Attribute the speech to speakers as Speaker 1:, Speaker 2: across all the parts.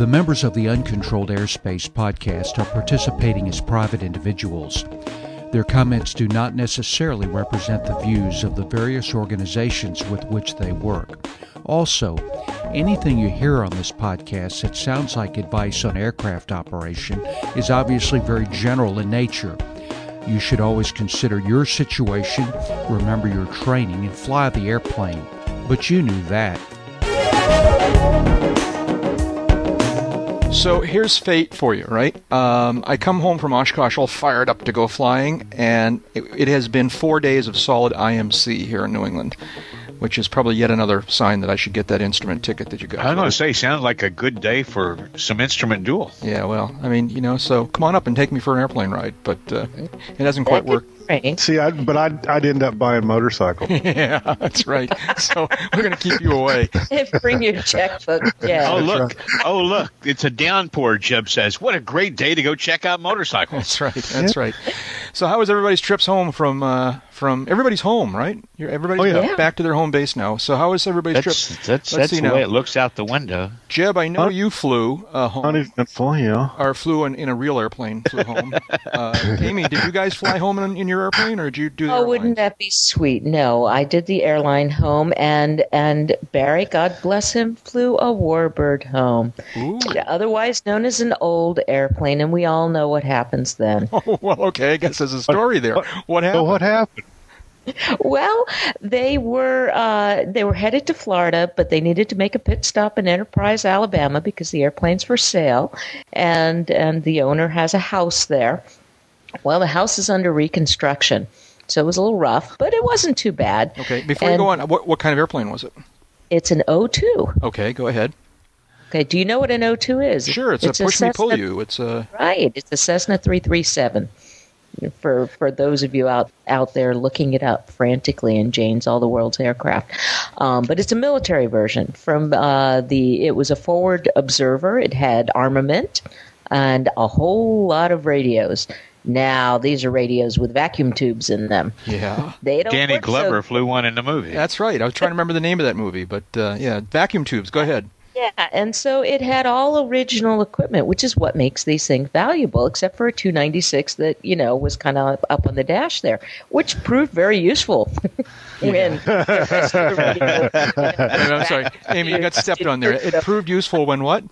Speaker 1: The members of the Uncontrolled Airspace podcast are participating as private individuals. Their comments do not necessarily represent the views of the various organizations with which they work. Also, anything you hear on this podcast that sounds like advice on aircraft operation is obviously very general in nature. You should always consider your situation, remember your training, and fly the airplane. But you knew that.
Speaker 2: So here's fate for you, right? Um, I come home from Oshkosh all fired up to go flying, and it, it has been four days of solid IMC here in New England, which is probably yet another sign that I should get that instrument ticket that you got.
Speaker 3: I was going to say, sounds like a good day for some instrument dual.
Speaker 2: Yeah, well, I mean, you know, so come on up and take me for an airplane ride, but uh, it hasn't quite worked.
Speaker 4: See, I, but I'd, I'd end up buying a motorcycle.
Speaker 2: yeah, that's right. So we're going to keep you away.
Speaker 5: Bring your checkbook. Yeah.
Speaker 3: Oh look! Oh look! It's a downpour. Jeb says, "What a great day to go check out motorcycles."
Speaker 2: That's right. That's right. So how was everybody's trips home from uh, from everybody's home, right? You're, everybody's
Speaker 4: Oh, yeah.
Speaker 2: back to their home base now. So how was everybody's
Speaker 3: That's
Speaker 2: trip?
Speaker 3: that's
Speaker 2: Let's
Speaker 3: that's the
Speaker 2: now.
Speaker 3: way it looks out the window.
Speaker 2: Jeb, I know
Speaker 4: Huh?
Speaker 2: you flew uh, home.
Speaker 4: Not even fly, yeah.
Speaker 2: or flew in, in a real airplane, flew home. Uh, Amy, did you guys fly home in, in your airplane, or did you do the
Speaker 5: Oh, wouldn't that be sweet? No, I did the airline home, and and Barry, God bless him, flew a Warbird home,
Speaker 2: Ooh.
Speaker 5: otherwise known as an old airplane, and we all know what happens then.
Speaker 2: Oh, well, okay. I guess there's a story there.
Speaker 4: what-
Speaker 2: What
Speaker 4: So
Speaker 2: happened?
Speaker 4: what happened?
Speaker 5: Well, they were uh, they were headed to Florida, but they needed to make a pit stop in Enterprise, Alabama, because the airplane's for sale, and and the owner has a house there. Well, the house is under reconstruction, so it was a little rough, but it wasn't too bad.
Speaker 2: Okay, before you go on, what, what kind of airplane was it?
Speaker 5: It's an O2.
Speaker 2: Okay, go ahead.
Speaker 5: Okay, do you know what an O2 is?
Speaker 2: Sure, it's, a push me pull you. It's a
Speaker 5: Right, it's a Cessna 337. For for those of you out out there looking it up frantically in Jane's All the World's Aircraft, um, but it's a military version. From uh, the it was a forward observer. It had armament and a whole lot of radios. Now these are radios with vacuum tubes in them.
Speaker 2: yeah.
Speaker 5: They don't
Speaker 3: Danny
Speaker 5: work so
Speaker 3: Glover flew one in the movie.
Speaker 2: That's right. I was trying to remember the name of that movie, but uh, yeah, vacuum tubes. Go ahead.
Speaker 5: Yeah, and so it had all original equipment, which is what makes these things valuable, except for a 296 that, you know, was kind of up on the dash there, which proved very useful. when the rest of the radio-
Speaker 2: I'm sorry, Amy. You got stepped on there. It proved useful when what?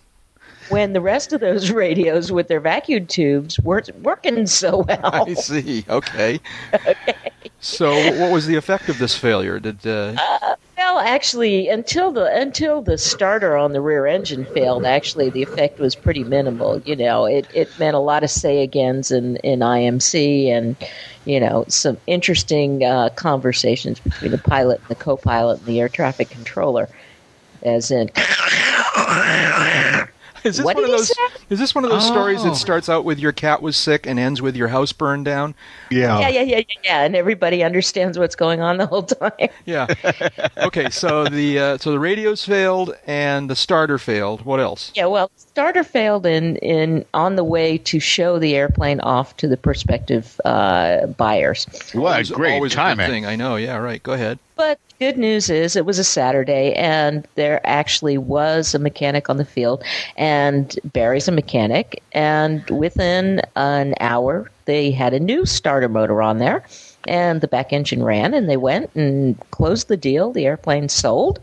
Speaker 5: When the rest of those radios with their vacuum tubes weren't working so well.
Speaker 2: I see. Okay. okay. So, what was the effect of this failure? Did uh,
Speaker 5: Well, actually, until the until the starter on the rear engine failed, actually the effect was pretty minimal. You know, it, it meant a lot of say agains in, in IMC and you know some interesting uh, conversations between the pilot and the co-pilot and the air traffic controller. As in,
Speaker 2: is this
Speaker 5: What
Speaker 2: one of
Speaker 5: did he
Speaker 2: those? Is this one of those stories
Speaker 3: Oh.
Speaker 2: that starts out with your cat was sick and ends with your house burned down?
Speaker 4: Yeah.
Speaker 5: yeah, yeah, yeah, yeah, yeah, and everybody understands what's going on the whole time.
Speaker 2: Yeah. okay. So the uh, so the radios failed and the starter failed. What else?
Speaker 5: Yeah, well, starter failed in in on the way to show the airplane off to the prospective uh, buyers.
Speaker 3: what
Speaker 2: Always-
Speaker 3: a great
Speaker 2: always a thing. I know. Yeah. Right. Go ahead.
Speaker 5: But good news is it was a Saturday and there actually was a mechanic on the field and Barry's a mechanic and within an hour they had a new starter motor on there and the back engine ran and they went and closed the deal the airplane sold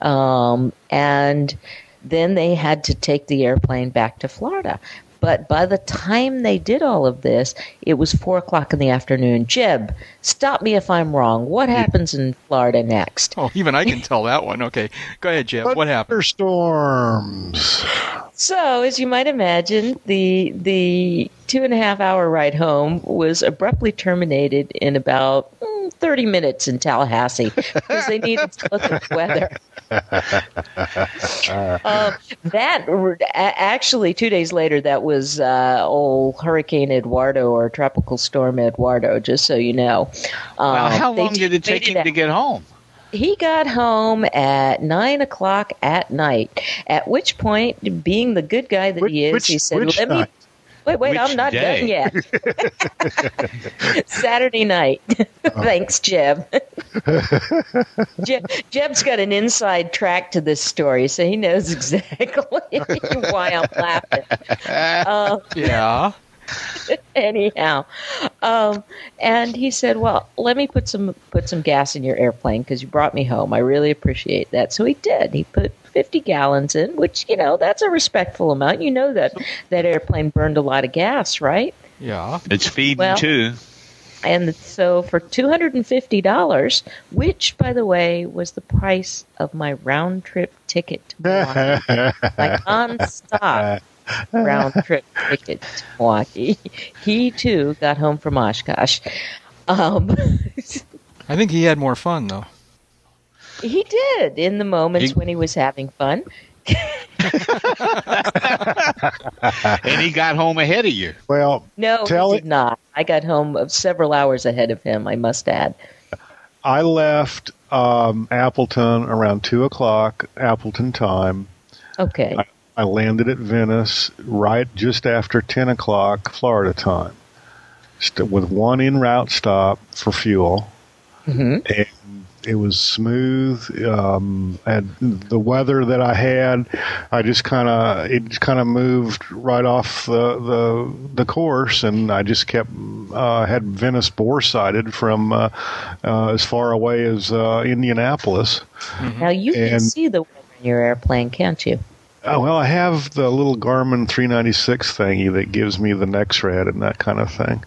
Speaker 5: um, and then they had to take the airplane back to Florida. But by the time they did all of this, it was four o'clock in the afternoon. Jeb, stop me if I'm wrong. What happens in Florida next?
Speaker 2: Oh, even I can tell that one. Okay. Go ahead, Jeff. What happened?
Speaker 4: Thunderstorms.
Speaker 5: So, as you might imagine, the the two and a half hour ride home was abruptly terminated in about mm, thirty minutes in Tallahassee because they needed to look at the weather. Uh, that actually two days later, that was uh, old Hurricane Eduardo or Tropical Storm Eduardo. Just so you know. Um,
Speaker 3: Well, how long did it take
Speaker 5: waited
Speaker 3: him to get home?
Speaker 5: He got home at nine o'clock at night. At which point, being the good guy that
Speaker 4: Which-
Speaker 5: he is,
Speaker 4: which-
Speaker 5: he said,
Speaker 4: which
Speaker 5: "Let me." Wait, wait,
Speaker 3: Which
Speaker 5: I'm not
Speaker 3: day?
Speaker 5: done yet. Saturday night. Thanks, Jeb. Jeb. Jeb's got an inside track to this story, so he knows exactly why I'm laughing. Uh,
Speaker 2: Yeah.
Speaker 5: anyhow, um, and he said, "Well, let me put some put some gas in your airplane because you brought me home. I really appreciate that." So he did. He put fifty gallons in, which you know that's a respectful amount. You know that that airplane burned a lot of gas, right?
Speaker 2: Yeah.
Speaker 3: It's feeding
Speaker 5: Well-
Speaker 3: too.
Speaker 5: And so for two hundred and fifty dollars, which by the way was the price of my round trip ticket to Milwaukee, my non-stop round trip ticket to Milwaukee, he too got home from Oshkosh. Um,
Speaker 2: I think he had more fun though.
Speaker 5: he did in the moments
Speaker 3: He-
Speaker 5: when he was having fun.
Speaker 3: and he got home ahead of you.
Speaker 4: Well,
Speaker 5: No,
Speaker 4: Tell
Speaker 5: he
Speaker 4: it-
Speaker 5: not. I got home several hours ahead of him. I must add.
Speaker 4: I left um, Appleton around two o'clock Appleton time.
Speaker 5: Okay.
Speaker 4: I landed at Venice right just after ten o'clock Florida time, st- with one en route stop for fuel.
Speaker 5: Mhm.
Speaker 4: And it was smooth. Um, and the weather that I had, I just kind of it just kind of moved right off the, the the course, and I just kept uh, had Venice bore sighted from uh, uh, as far away as uh, Indianapolis.
Speaker 5: Now you can see the weather in your airplane, can't you?
Speaker 4: Oh, well, I have the little Garmin 396 thingy that gives me the next NexRad and that kind of thing.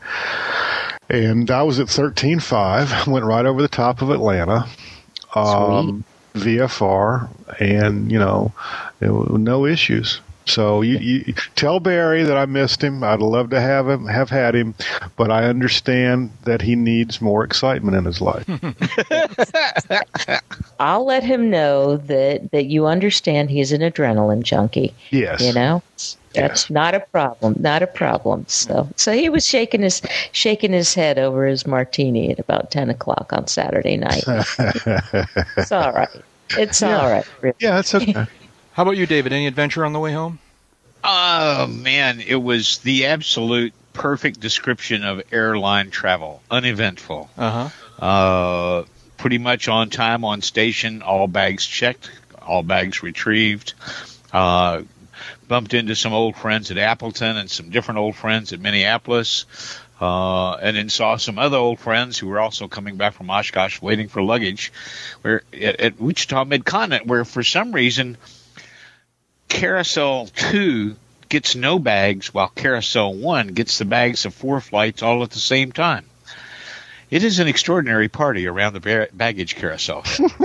Speaker 4: And I was at 13.5, went right over the top of Atlanta, um, VFR, and, you know, no issues. So you, you tell Barry that I missed him. I'd love to have him, have had him, but I understand that he needs more excitement in his life.
Speaker 5: I'll let him know that that you understand he's an adrenaline junkie.
Speaker 4: yes.
Speaker 5: You know, that's
Speaker 4: Yes.
Speaker 5: not a problem. Not a problem. So, so he was shaking his shaking his head over his martini at about ten o'clock on Saturday night. it's all right. It's all right. really.
Speaker 4: Yeah, it's okay.
Speaker 2: How about you, David? Any adventure on the way home?
Speaker 3: Oh man, it was the absolute perfect description of airline travel. Uneventful.
Speaker 2: Uh huh.
Speaker 3: Uh, pretty much on time, on station, all bags checked, all bags retrieved. Uh, bumped into some old friends at Appleton and some different old friends at Minneapolis. Uh, and then saw some other old friends who were also coming back from Oshkosh waiting for luggage where at, at Wichita Mid-Continent where for some reason Carousel 2 gets no bags while Carousel 1 gets the bags of four flights all at the same time. It is an extraordinary party around the baggage carousel.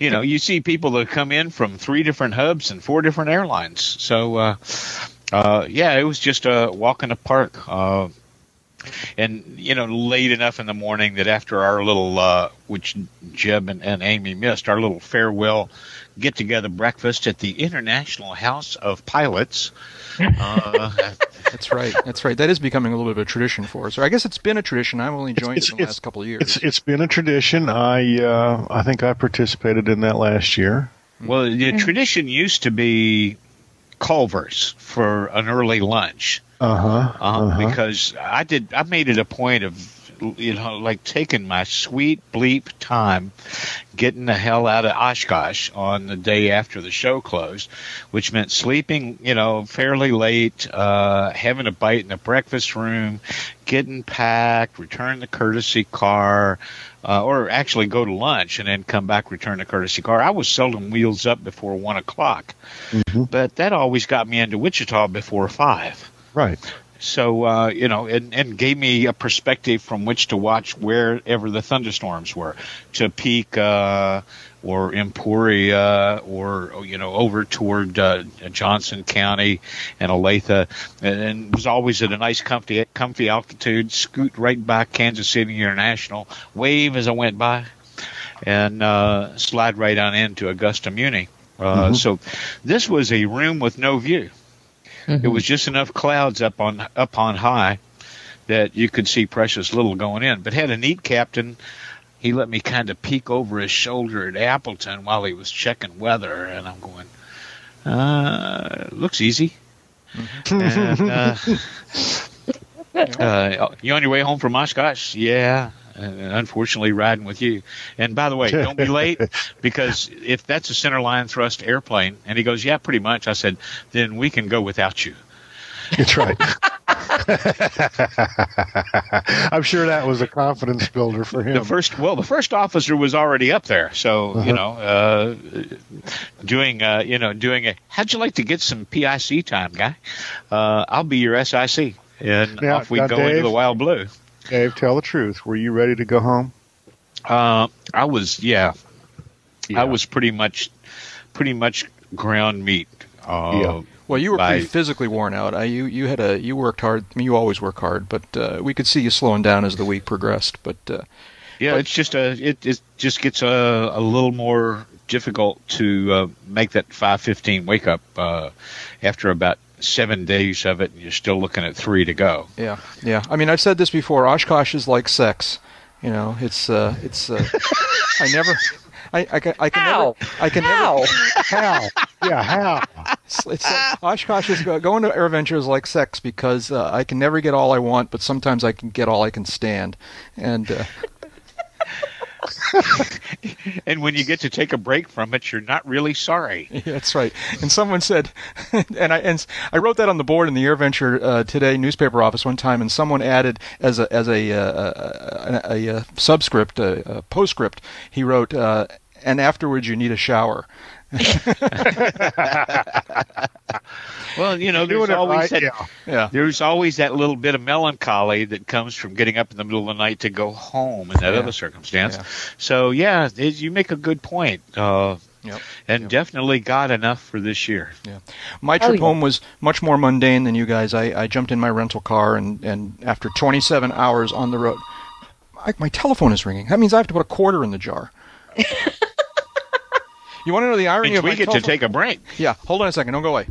Speaker 3: you know, you see people that come in from three different hubs and four different airlines. So, uh, uh, yeah, it was just a walk in the park. Uh, and you know, late enough in the morning that after our little, uh, which Jeb and, and Amy missed, our little farewell get together breakfast at the International House of Pilots. Uh,
Speaker 2: That's right. That's right. That is becoming a little bit of a tradition for us. Or I guess it's been a tradition. I've only joined
Speaker 4: It's-
Speaker 2: it in the last couple of years.
Speaker 4: It's it's been a tradition. I uh, I think I participated in that last year.
Speaker 3: Well, the tradition used to be Culver's for an early lunch,
Speaker 4: Uh huh.
Speaker 3: uh,
Speaker 4: Uh-huh.
Speaker 3: because I did. I made it a point of, you know, like taking my sweet bleep time, getting the hell out of Oshkosh on the day after the show closed, which meant sleeping, you know, fairly late, uh, having a bite in the breakfast room, getting packed, return the courtesy car. Uh, or actually go to lunch and then come back, return the courtesy car. I was seldom wheels up before one o'clock, but that always got me into Wichita before five.
Speaker 4: Right.
Speaker 3: So uh, you know, and, and gave me a perspective from which to watch wherever the thunderstorms were, to Topeka or Emporia or you know over toward uh, Johnson County and Olathe, and, and was always at a nice comfy comfy altitude. Scoot right by Kansas City International, wave as I went by, and uh, slide right on into Augusta Muni. Uh, So this was a room with no view. It was just enough clouds up on up on high that you could see precious little going in. But had a neat captain. He let me kind of peek over his shoulder at Appleton while he was checking weather, and I'm going, uh, looks easy. And, uh, uh, you on your way home from Oshkosh? Yeah. Uh, unfortunately, riding with you. And by the way, don't be late because if that's a center line thrust airplane, and he goes, yeah, pretty much. I said, then we can go without you.
Speaker 4: That's right. I'm sure that was a confidence builder for him.
Speaker 3: The first, well, the first officer was already up there, so uh-huh. you know, uh, doing, uh, you know, doing a. How'd you like to get some PIC time, guy? Uh, I'll be your SIC, and now, off we go Dave, into the wild blue.
Speaker 4: Dave, tell the truth. Were you ready to go home?
Speaker 3: Uh, I was. Yeah, yeah. I was pretty much, pretty much ground meat. Uh, yeah.
Speaker 2: Well, you were by, pretty physically worn out. I, you you had a you worked hard. I mean, you always work hard, but uh, we could see you slowing down as the week progressed. But uh,
Speaker 3: yeah,
Speaker 2: but,
Speaker 3: it's just a it, it just gets a, a little more difficult to uh, make that five fifteen wake up uh, after about seven days of it, and you're still looking at three to go.
Speaker 2: Yeah, yeah. I mean, I've said this before. Oshkosh is like sex. You know, it's uh, it's. Uh, I never. I, I, can, I can
Speaker 5: how?
Speaker 2: never. I can
Speaker 5: how?
Speaker 2: never.
Speaker 4: How? Yeah, how?
Speaker 2: It's, it's uh, Oshkosh is going to AirVenture is like sex because uh, I can never get all I want, but sometimes I can get all I can stand, and. Uh,
Speaker 3: and when you get to take a break from it, you're not really sorry.
Speaker 2: Yeah, that's right. And someone said, and I and I wrote that on the board in the AirVenture uh, Today newspaper office one time, and someone added as a as a uh, a, a, a, subscript, a, a postscript, he wrote, uh, and afterwards you need a shower.
Speaker 3: Well, you know, there's always right, that, yeah. yeah. there's always that little bit of melancholy that comes from getting up in the middle of the night to go home in that yeah. other circumstance. Yeah. So, yeah, it, you make a good point. Uh, Yep. And yep. definitely got enough for this year.
Speaker 2: Yeah. My trip oh, yeah. home was much more mundane than you guys. I, I jumped in my rental car, and, and after 27 hours on the road, I, my telephone is ringing. That means I have to put a quarter in the jar. You want to know the irony
Speaker 3: Means
Speaker 2: of
Speaker 3: we
Speaker 2: my
Speaker 3: get
Speaker 2: telephone?
Speaker 3: to take a break.
Speaker 2: Yeah, hold on a second. Don't go away.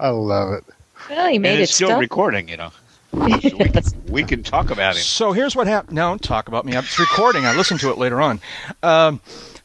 Speaker 4: I love it.
Speaker 5: Well, he made
Speaker 3: and it's
Speaker 5: it
Speaker 3: still
Speaker 5: stuff.
Speaker 3: recording, you know. So we, can, we, can, talk about him.
Speaker 2: So here's what happened. No, don't talk about me. It's recording. I listened to it later on. Um,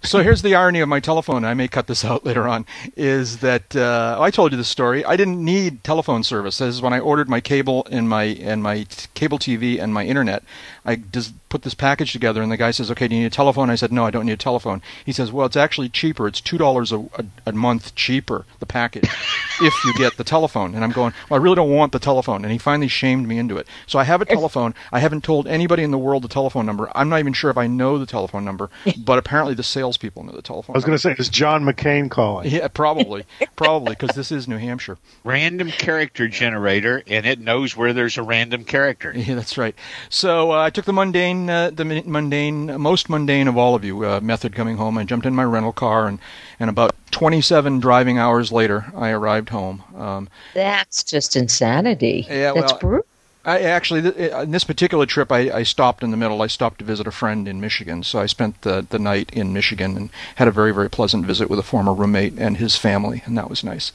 Speaker 2: so here's the irony of my telephone. I may cut this out later on. Is that uh, I told you the story? I didn't need telephone service. This is when I ordered my cable and my and my t- cable TV and my internet. I just put this package together, and the guy says, "Okay, do you need a telephone?" I said, "No, I don't need a telephone." He says, "Well, it's actually cheaper. It's two dollars a, a month cheaper the package if you get the telephone." And I'm going, "Well, I really don't want the telephone." And he finally shamed me into it. So I have a telephone. I haven't told anybody in the world the telephone number. I'm not even sure if I know the telephone number, but apparently the salespeople know the telephone.
Speaker 4: I was
Speaker 2: going
Speaker 4: to say, is John McCain calling?
Speaker 2: Yeah, probably, probably because this is New Hampshire.
Speaker 3: Random character generator, and it knows where there's a random character.
Speaker 2: Yeah, that's right. So uh, I took the mundane, uh, the mundane, most mundane of all of you uh, method coming home. I jumped in my rental car, and and about 27 driving hours later, I arrived home. Um,
Speaker 5: That's just insanity.
Speaker 2: Yeah,
Speaker 5: That's
Speaker 2: well,
Speaker 5: brutal.
Speaker 2: I actually, in this particular trip, I, I, stopped in the middle. I stopped to visit a friend in Michigan, so I spent the the night in Michigan and had a very very pleasant visit with a former roommate and his family, and that was nice.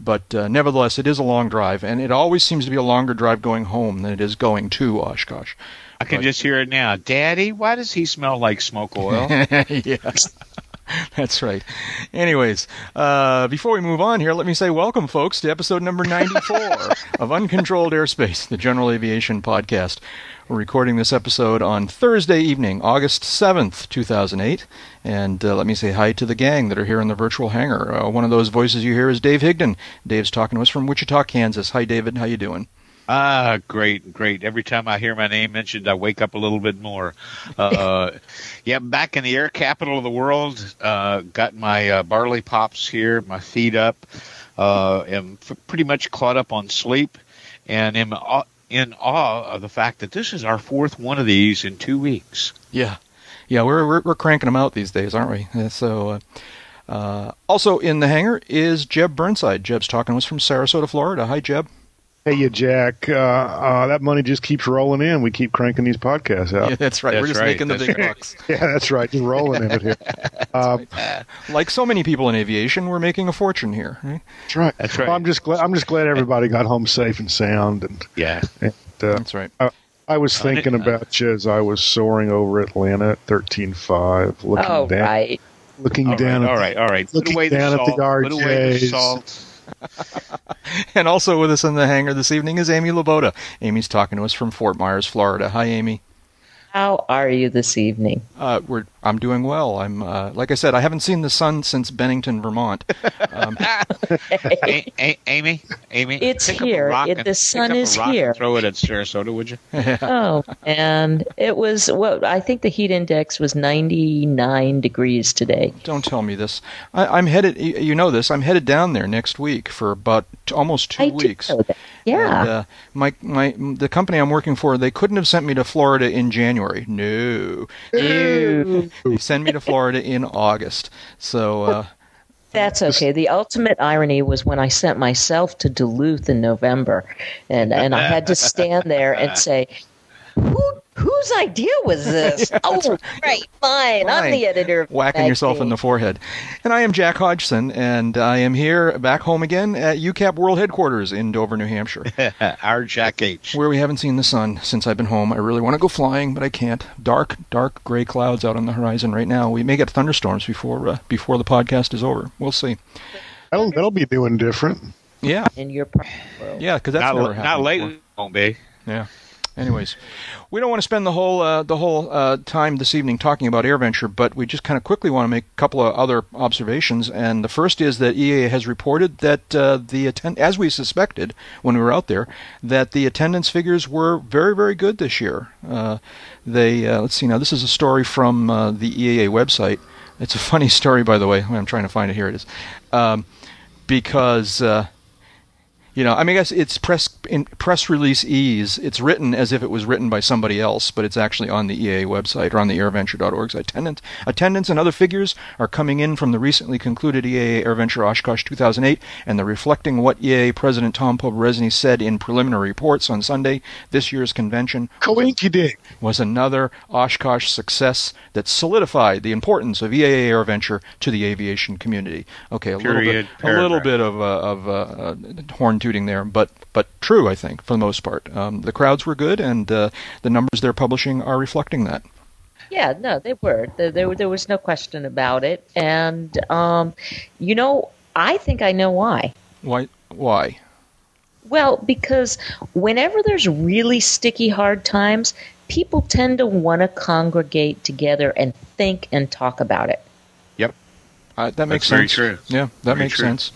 Speaker 2: But uh, nevertheless, it is a long drive, and it always seems to be a longer drive going home than it is going to Oshkosh.
Speaker 3: I can but, just hear it now. Daddy, why does he smell like smoke oil?
Speaker 2: yes. That's right. Anyways, uh, before we move on here, let me say welcome, folks, to episode number 94 of Uncontrolled Airspace, the General Aviation Podcast. We're recording this episode on Thursday evening, August 7th, 2008. And uh, let me say hi to the gang that are here in the virtual hangar. Uh, one of those voices you hear is Dave Higdon. Dave's talking to us from Wichita, Kansas. Hi, David. How you doing?
Speaker 3: Ah, great, great. Every time I hear my name mentioned, I wake up a little bit more. Uh, yeah, back in the air capital of the world. Uh, got my uh, barley pops here, my feet up. Uh, am f- pretty much caught up on sleep, and am in awe of the fact that this is our fourth one of these in two weeks.
Speaker 2: Yeah, yeah, we're we're, we're cranking them out these days, aren't we? So. Uh, uh, also in the hangar is Jeb Burnside. Jeb's talking to us from Sarasota, Florida. Hi, Jeb.
Speaker 4: Hey, you Jack. Uh, uh, that money just keeps rolling in. We keep cranking these podcasts out.
Speaker 2: Yeah, that's right.
Speaker 3: That's
Speaker 2: We're just
Speaker 3: right.
Speaker 2: making the
Speaker 3: that's
Speaker 2: big
Speaker 3: right.
Speaker 2: bucks.
Speaker 4: yeah, that's right. Just rolling in it here.
Speaker 2: Um, right. Like so many people in aviation, we're making a fortune here. Right?
Speaker 4: That's right.
Speaker 3: That's right.
Speaker 4: Well, I'm just glad. I'm just glad everybody got home safe and sound. And
Speaker 3: yeah,
Speaker 4: and, uh,
Speaker 2: that's right.
Speaker 4: I, I was thinking about you as I was soaring over Atlanta at thirteen five, looking
Speaker 5: oh,
Speaker 4: down.
Speaker 5: right.
Speaker 4: looking
Speaker 3: All
Speaker 4: down
Speaker 3: right,
Speaker 4: at
Speaker 3: all right, all right. Put
Speaker 4: looking
Speaker 3: away the
Speaker 4: down at the
Speaker 3: salt. Put away the
Speaker 4: RJs.
Speaker 3: salt.
Speaker 2: And also with us in the hangar this evening is Amy Laboda. Amy's talking to us from Fort Myers, Florida. Hi, Amy.
Speaker 5: How are you this evening?
Speaker 2: Uh, we're I'm doing well. I'm uh, like I said, I haven't seen the sun since Bennington, Vermont. Um,
Speaker 3: A- A- Amy, Amy,
Speaker 5: It's
Speaker 3: pick up a
Speaker 5: here. It-
Speaker 3: and-
Speaker 5: the sun is here.
Speaker 3: throw it at Sarasota, would you?
Speaker 5: oh, and it was what I think the heat index was 99 degrees today.
Speaker 2: don't tell me this. I, I'm headed. You know this. I'm headed down there next week for about t- almost two
Speaker 5: I did
Speaker 2: weeks.
Speaker 5: Yeah.
Speaker 2: And, uh, my my the company I'm working for, they couldn't have sent me to Florida in January. No,
Speaker 5: Ew.
Speaker 2: they send me to Florida in August. So uh,
Speaker 5: That's okay. The ultimate irony was when I sent myself to Duluth in November, and and I had to stand there and say, "Who whose idea was this?" oh, right, Fine. I'm the editor. Of the
Speaker 2: whacking yourself in the forehead. And I am Jack Hodgson, and I am here back home again at UCAP World Headquarters in Dover, New Hampshire,
Speaker 3: Our Jack H.
Speaker 2: where we haven't seen the sun since I've been home. I really want to go flying, but I can't. Dark, dark gray clouds out on the horizon right now. We may get thunderstorms before uh, before the podcast is over. We'll see.
Speaker 4: That'll, that'll be doing different.
Speaker 2: Yeah,
Speaker 5: in your part of the world.
Speaker 2: yeah, because that's
Speaker 3: Not,
Speaker 2: never
Speaker 3: not
Speaker 2: happened.
Speaker 3: lately,
Speaker 2: before.
Speaker 3: won't be.
Speaker 2: Yeah. Anyways, we don't want to spend the whole uh, the whole uh, time this evening talking about AirVenture, but we just kind of quickly want to make a couple of other observations. And the first is that EAA has reported that uh, the attend- as we suspected when we were out there, that the attendance figures were very very good this year. Uh, they uh, let's see now. This is a story from uh, the EAA website. It's a funny story, by the way. I'm trying to find it. Here it is. Um, because. You know, I mean, I guess it's press in press release ease. It's written as if it was written by somebody else, but it's actually on the EAA website or on the airventure.org site. Attendance, attendance and other figures are coming in from the recently concluded EAA AirVenture Oshkosh 2008, and they're reflecting what EAA President Tom Poberezny said in preliminary reports on Sunday. This year's convention
Speaker 4: Coinky
Speaker 2: was another Oshkosh success that solidified the importance of EAA AirVenture to the aviation community. Okay, a
Speaker 3: Period,
Speaker 2: little bit, a little bit of uh, of uh, uh, horn tooting there, but but true, I think, for the most part. Um, the crowds were good, and uh, the numbers they're publishing are reflecting that.
Speaker 5: Yeah, no, they were. There, there, there was no question about it. And, um, you know, I think I know why.
Speaker 2: Why? Why?
Speaker 5: Well, because whenever there's really sticky, hard times, people tend to want to congregate together and think and talk about it.
Speaker 3: Yep.
Speaker 2: Uh, that makes
Speaker 3: very
Speaker 2: sense.
Speaker 3: true.
Speaker 2: Yeah, that
Speaker 3: Very
Speaker 2: makes
Speaker 3: true.
Speaker 2: sense.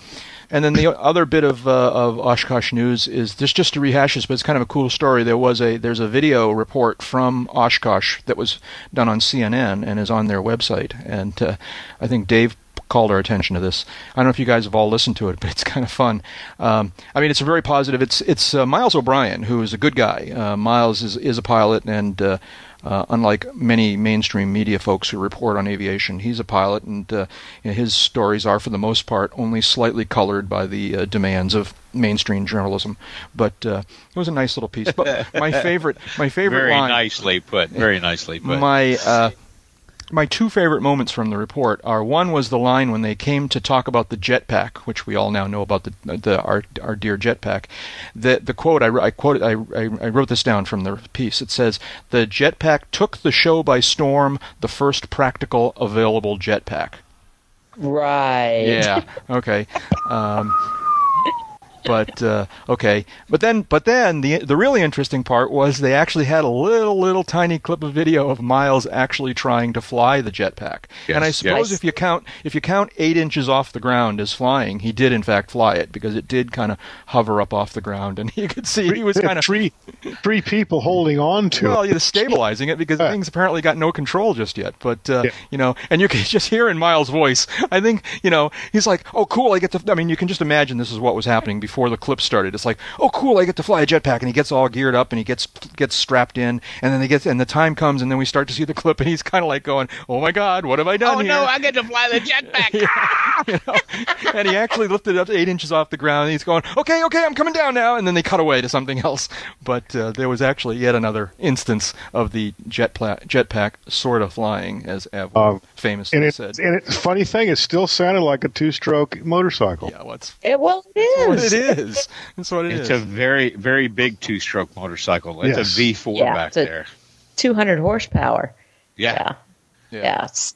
Speaker 2: And then the other bit of uh, of Oshkosh news is just just to rehash this, but it's kind of a cool story. There was a there's a video report from Oshkosh that was done on CNN and is on their website, and uh, I think Dave called our attention to this. I don't know if you guys have all listened to it, but it's kind of fun. Um, I mean, it's very positive. It's it's uh, Miles O'Brien who is a good guy. Uh, Miles is is a pilot and. Uh, uh, unlike many mainstream media folks who report on aviation, he's a pilot, and uh, his stories are, for the most part, only slightly colored by the uh, demands of mainstream journalism. But uh, it was a nice little piece. But my favorite, my favorite
Speaker 3: Very
Speaker 2: line,
Speaker 3: nicely put. Very nicely put.
Speaker 2: my uh, my two favorite moments from the report are one was the line when they came to talk about the jetpack, which we all now know about the the our our dear jetpack. The the quote I, I quoted I, I I wrote this down from the piece. It says the jetpack took the show by storm, the first practical available jetpack.
Speaker 5: Right.
Speaker 2: Yeah. Okay. Um, but uh, okay. But then, but then the the really interesting part was they actually had a little little tiny clip of video of Miles actually trying to fly the jetpack. and I suppose
Speaker 5: yes.
Speaker 2: if you count if you count eight inches off the ground as flying, he did in fact fly it because it did kind of hover up off the ground, and you could see he was kind of
Speaker 4: three three people holding on to
Speaker 2: well,
Speaker 4: it.
Speaker 2: you're stabilizing it because the thing's apparently got no control just yet. But uh,
Speaker 4: Yeah.
Speaker 2: you know, and you can just hear in Miles' voice. I think you know he's like, "Oh, cool! I get to." I mean, you can just imagine this is what was happening before the clip started. It's like, "Oh, cool! I get to fly a jetpack," and he gets all geared up and he gets gets strapped in, and then they get and the time comes, and then we start to see the clip, and he's kind of like going, "Oh my God, what have I done
Speaker 3: oh
Speaker 2: here?"
Speaker 3: no, I get to fly the jetpack.
Speaker 2: you know? and he actually lifted it up eight inches off the ground. And he's going, "Okay, okay, I'm coming down now." And then they cut away to something else. But uh, there was actually yet another instance of the jet pla- jetpack sort of flying, as Av
Speaker 4: Um,
Speaker 2: famously
Speaker 4: And it,
Speaker 2: said.
Speaker 4: and it's funny thing, it still sounded like a two-stroke motorcycle.
Speaker 2: yeah, what's
Speaker 5: Eh, well, it
Speaker 2: what
Speaker 5: is.
Speaker 2: it is. That's what it is.
Speaker 3: It's a very, very big two-stroke motorcycle. It's
Speaker 4: Yes.
Speaker 3: a V4
Speaker 5: Yeah,
Speaker 3: back
Speaker 5: it's a-
Speaker 3: there.
Speaker 5: 200 horsepower.
Speaker 3: Yeah.
Speaker 5: Yeah.
Speaker 2: Yeah.
Speaker 5: Yeah. So,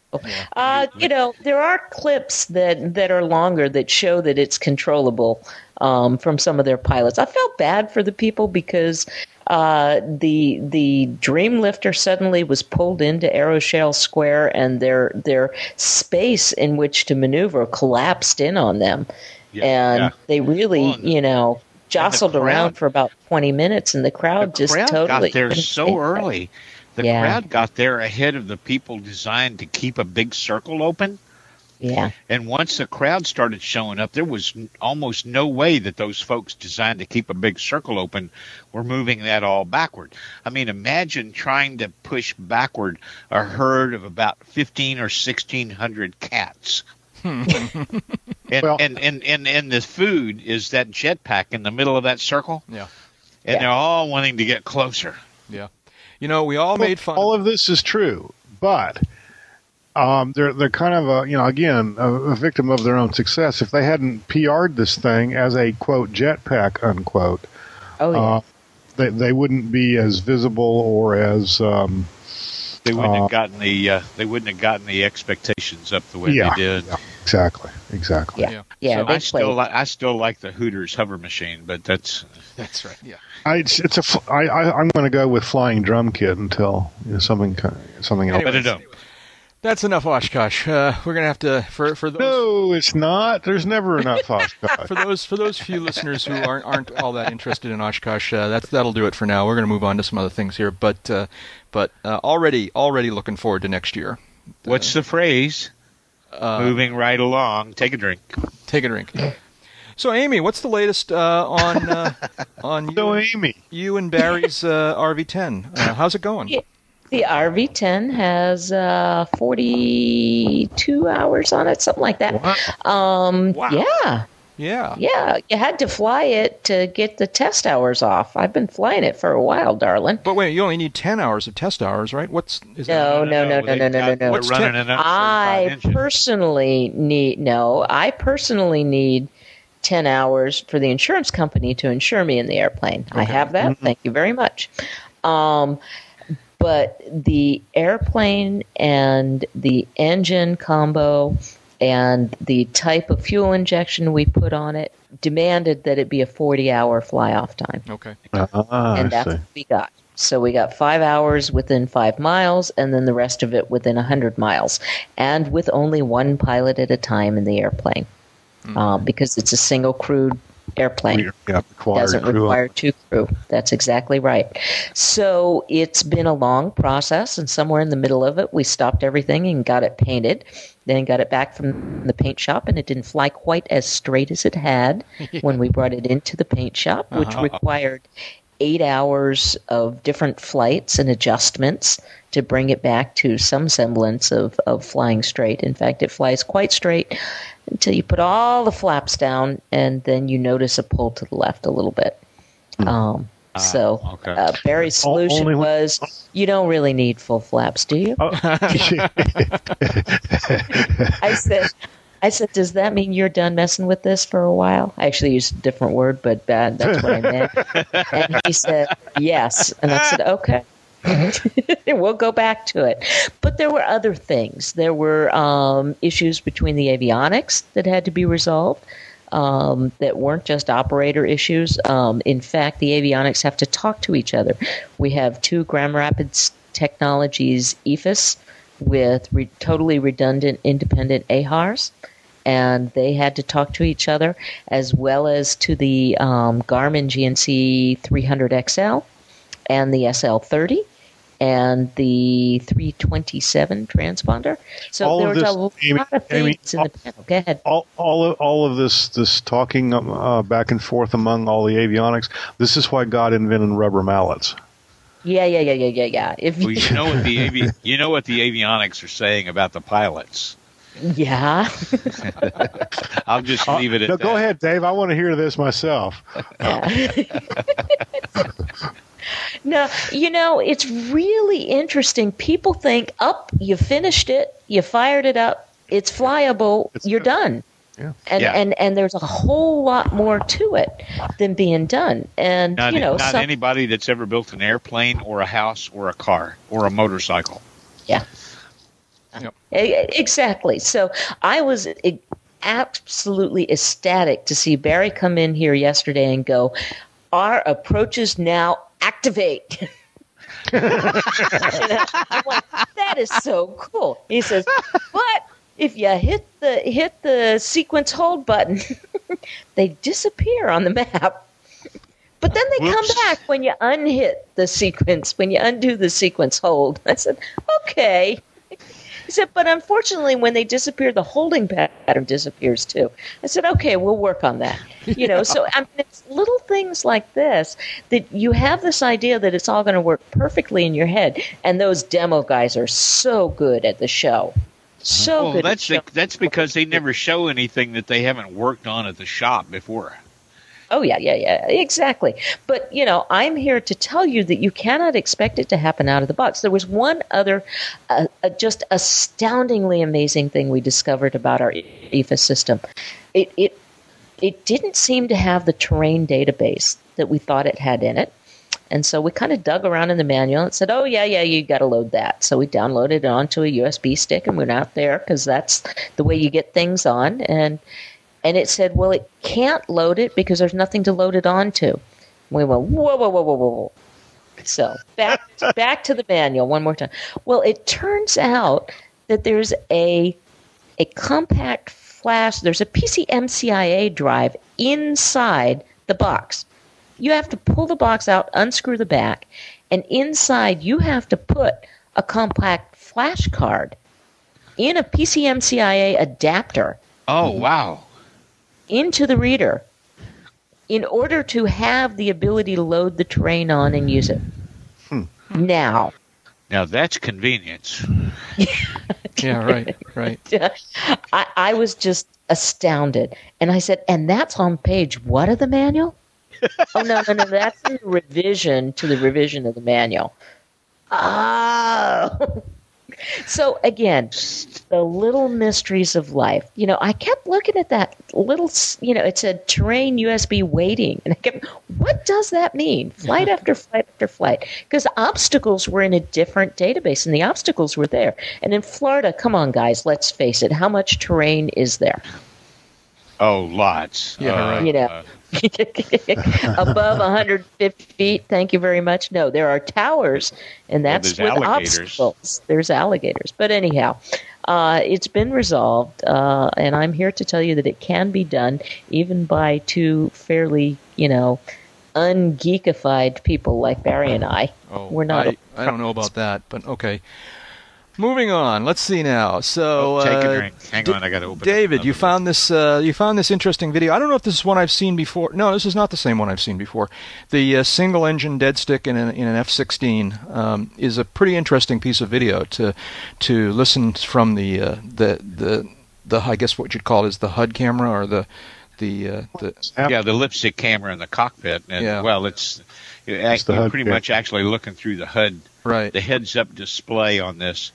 Speaker 5: uh, you know, there are clips that that are longer that show that it's controllable um, from some of their pilots. I felt bad for the people because uh, the the Dreamlifter suddenly was pulled into Aeroshell Square, and their their space in which to maneuver collapsed in on them,
Speaker 3: Yeah,
Speaker 5: and
Speaker 3: yeah.
Speaker 5: they really,
Speaker 3: Well,
Speaker 5: you know. Jostled
Speaker 3: crowd-
Speaker 5: around for about twenty minutes, and the crowd
Speaker 3: the
Speaker 5: just
Speaker 3: crowd
Speaker 5: totally
Speaker 3: got there so early. The
Speaker 5: Yeah.
Speaker 3: crowd got there ahead of the people designed to keep a big circle open.
Speaker 5: Yeah,
Speaker 3: And once the crowd started showing up, there was almost no way that those folks designed to keep a big circle open were moving that all backward. I mean, imagine trying to push backward a herd of about 15 or 1600 cats. Hmm. and,
Speaker 4: Well-
Speaker 3: and, and, and, and the food is that jetpack in the middle of that circle.
Speaker 2: Yeah.
Speaker 3: And
Speaker 5: Yeah.
Speaker 3: they're all wanting to get closer.
Speaker 2: Yeah. You know, we all made fun.
Speaker 4: All of this is true, but um, they're they're kind of a you know again a, a victim of their own success. If they hadn't PR'd this thing as a quote jetpack unquote,
Speaker 5: oh yeah.
Speaker 4: uh, they they wouldn't be as visible or as um,
Speaker 3: They wouldn't
Speaker 4: Uh,
Speaker 3: have gotten the uh, they wouldn't have gotten the expectations up the way
Speaker 4: yeah,
Speaker 3: they did.
Speaker 4: yeah, exactly exactly.
Speaker 5: yeah,
Speaker 2: yeah.
Speaker 5: yeah.
Speaker 3: so I still
Speaker 5: played.
Speaker 3: like I still like the Hooters hover machine, but that's
Speaker 2: That's right. Yeah.
Speaker 4: I, it's, it's a fl- I, I, I'm going to go with flying drum kit until you know, something something else.
Speaker 2: Anyway.
Speaker 3: but.
Speaker 2: That's enough Oshkosh. Uh, we're gonna have to for for those
Speaker 4: No, it's not. There's never enough Oshkosh.
Speaker 2: for those for those few listeners who aren't aren't all that interested in Oshkosh. Uh, that's that'll do it for now. We're gonna move on to some other things here, but uh, but uh, already already looking forward to next year.
Speaker 3: What's the phrase?
Speaker 2: Uh,
Speaker 3: Moving right along. Take a drink.
Speaker 2: Take a drink. So, Amy, what's the latest uh, on uh, on you,
Speaker 4: So, Amy,
Speaker 2: you and Barry's uh, RV10? Uh, how's it going?
Speaker 5: The RV10 has uh, 42 hours on it, something like that.
Speaker 4: wow.
Speaker 5: Um,
Speaker 3: Wow.
Speaker 5: Yeah,
Speaker 2: Yeah.
Speaker 5: yeah. You had to fly it to get the test hours off. I've been flying it for a while, darling.
Speaker 2: But wait, you only need ten hours of test hours, right? What's is
Speaker 5: No, no, no, no,
Speaker 3: they've
Speaker 5: no, no, no, no.
Speaker 2: What's
Speaker 3: running
Speaker 2: ten-
Speaker 3: an
Speaker 5: I
Speaker 3: F-35 engine.
Speaker 5: personally need no. I personally need ten hours for the insurance company to insure me in the airplane. I have that. Thank you very much. Um, but the airplane and the engine combo and the type of fuel injection we put on it demanded that it be a 40 hour fly off time
Speaker 2: Okay.
Speaker 4: Ah,
Speaker 5: and that's what we got. So we got five hours within five miles, and then the rest of it within hundred miles, and with only one pilot at a time in the airplane, uh, because it's a single crewed airplane
Speaker 4: Yeah, required
Speaker 5: doesn't
Speaker 4: crew.
Speaker 5: require two crew. That's exactly right. So it's been a long process, and somewhere in the middle of it, we stopped everything and got it painted. Then got it back from the paint shop, and it didn't fly quite as straight as it had when we brought it into the paint shop, which
Speaker 3: Uh-huh.
Speaker 5: required eight hours of different flights and adjustments to bring it back to some semblance of, of flying straight. In fact, it flies quite straight until you put all the flaps down and then you notice a pull to the left a little bit. Um, so
Speaker 3: okay.
Speaker 5: uh, Barry's solution
Speaker 4: only when-
Speaker 5: was you don't really need full flaps, do you?
Speaker 4: Oh,
Speaker 5: I said, I said, does that mean you're done messing with this for a while? I actually used a different word, but bad, that's what I meant. and he said, yes. And I said, okay. we'll go back to it. But there were other things. There were um, issues between the avionics that had to be resolved. Um, that weren't just operator issues. Um, in fact, the avionics have to talk to each other. We have two Grand Rapids Technologies EFIS with re- totally redundant independent AHARs, and they had to talk to each other as well as to the um, Garmin GNC 300XL and the SL30 and the 327 transponder. So
Speaker 4: All
Speaker 5: there
Speaker 4: of
Speaker 5: was a
Speaker 4: this,
Speaker 5: lot
Speaker 4: Amy-
Speaker 5: of
Speaker 4: Amy,
Speaker 5: things in the panel. Go ahead.
Speaker 4: all all of, all of this this talking um, uh, back and forth among all the avionics. This is why God invented rubber mallets.
Speaker 5: Yeah, yeah, yeah, yeah, yeah, yeah. If
Speaker 3: Well, you know what the avi- you know what the avionics are saying about the pilots.
Speaker 5: yeah,
Speaker 3: I'll just leave it at
Speaker 4: no,
Speaker 3: that.
Speaker 4: go ahead, Dave. I want to hear this myself.
Speaker 5: no, you know it's really interesting. People think, "Up, you finished it, you fired it up, it's flyable,
Speaker 4: It's
Speaker 5: you're done."
Speaker 4: Yeah.
Speaker 5: And,
Speaker 3: Yeah.
Speaker 5: and and there's a whole lot more to it than being done. And
Speaker 3: Not,
Speaker 5: you know,
Speaker 3: not
Speaker 5: some,
Speaker 3: anybody that's ever built an airplane or a house or a car or a motorcycle.
Speaker 5: yeah,
Speaker 2: Yep.
Speaker 5: Exactly. So I was absolutely ecstatic to see Barry come in here yesterday and go, Our approaches now activate. I'm like, that is so cool. He says, but if you hit the hit the sequence hold button, they disappear on the map. But then they Whoops. come back when you unhit the sequence, when you undo the sequence hold. I said, okay. Said, but unfortunately, when they disappear, the holding pattern disappears too. I said, okay, we'll work on that. You know, so I mean, it's little things like this that you have this idea that it's all going to work perfectly in your head, and those demo guys are so good at the show. So
Speaker 3: well,
Speaker 5: good.
Speaker 3: That's the, that's because they never show anything that they haven't worked on at the shop before.
Speaker 5: Oh, yeah, yeah, yeah, exactly. But, you know, I'm here to tell you that you cannot expect it to happen out of the box. There was one other uh, uh, just astoundingly amazing thing we discovered about our EFA system. It, it, it didn't seem to have the terrain database that we thought it had in it. And so we kind of dug around in the manual and said, oh, yeah, yeah, you got to load that. So we downloaded it onto a USB stick and went out there because that's the way you get things on. And and it said, well, it can't load it because there's nothing to load it onto. We went, whoa, whoa, whoa, whoa, whoa. So back back to the manual one more time. Well, it turns out that there's a a compact flash. There's a PCMCIA drive inside the box. You have to pull the box out, unscrew the back, and inside you have to put a compact flash card in a PCMCIA adapter.
Speaker 3: Oh hmm. wow!
Speaker 5: Into the reader in order to have the ability to load the terrain on and use it. Hmm. Now.
Speaker 3: Now that's convenience.
Speaker 2: yeah, right, right.
Speaker 5: I, I was just astounded. And I said, and that's on page what of the manual? oh, no, no, no, that's in the revision to the revision of the manual. Oh so again, the little mysteries of life. You know, I kept looking at that little, you know, it said terrain USB waiting. And I kept, what does that mean? Flight after flight after flight. Because obstacles were in a different database and the obstacles were there. And in Florida, come on, guys, let's face it, how much terrain is there?
Speaker 3: Oh, lots.
Speaker 2: Yeah, uh, right.
Speaker 5: You know, uh, above 150 feet. Thank you very much. No, there are towers, and that's
Speaker 3: well,
Speaker 5: with obstacles. There's alligators. But anyhow, uh, it's been resolved, uh, and I'm here to tell you that it can be done even by two fairly, you know, ungeekified people like Barry and I.
Speaker 2: Oh, We're not. I, I don't know about that, but okay. Moving on, let's see now. So,
Speaker 3: oh, take a uh, drink. Hang D- on, I got to open.
Speaker 2: David, you found this. Uh, you found this interesting video. I don't know if this is one I've seen before. No, this is not the same one I've seen before. The uh, single-engine dead stick in an, in an F-16 um, is a pretty interesting piece of video to to listen from the uh, the the the I guess what you'd call is the HUD camera or the the uh, the
Speaker 3: yeah the lipstick camera in the cockpit. And, yeah. Well, it's, it's pretty much actually looking through the HUD
Speaker 2: right.
Speaker 3: the heads up display on this.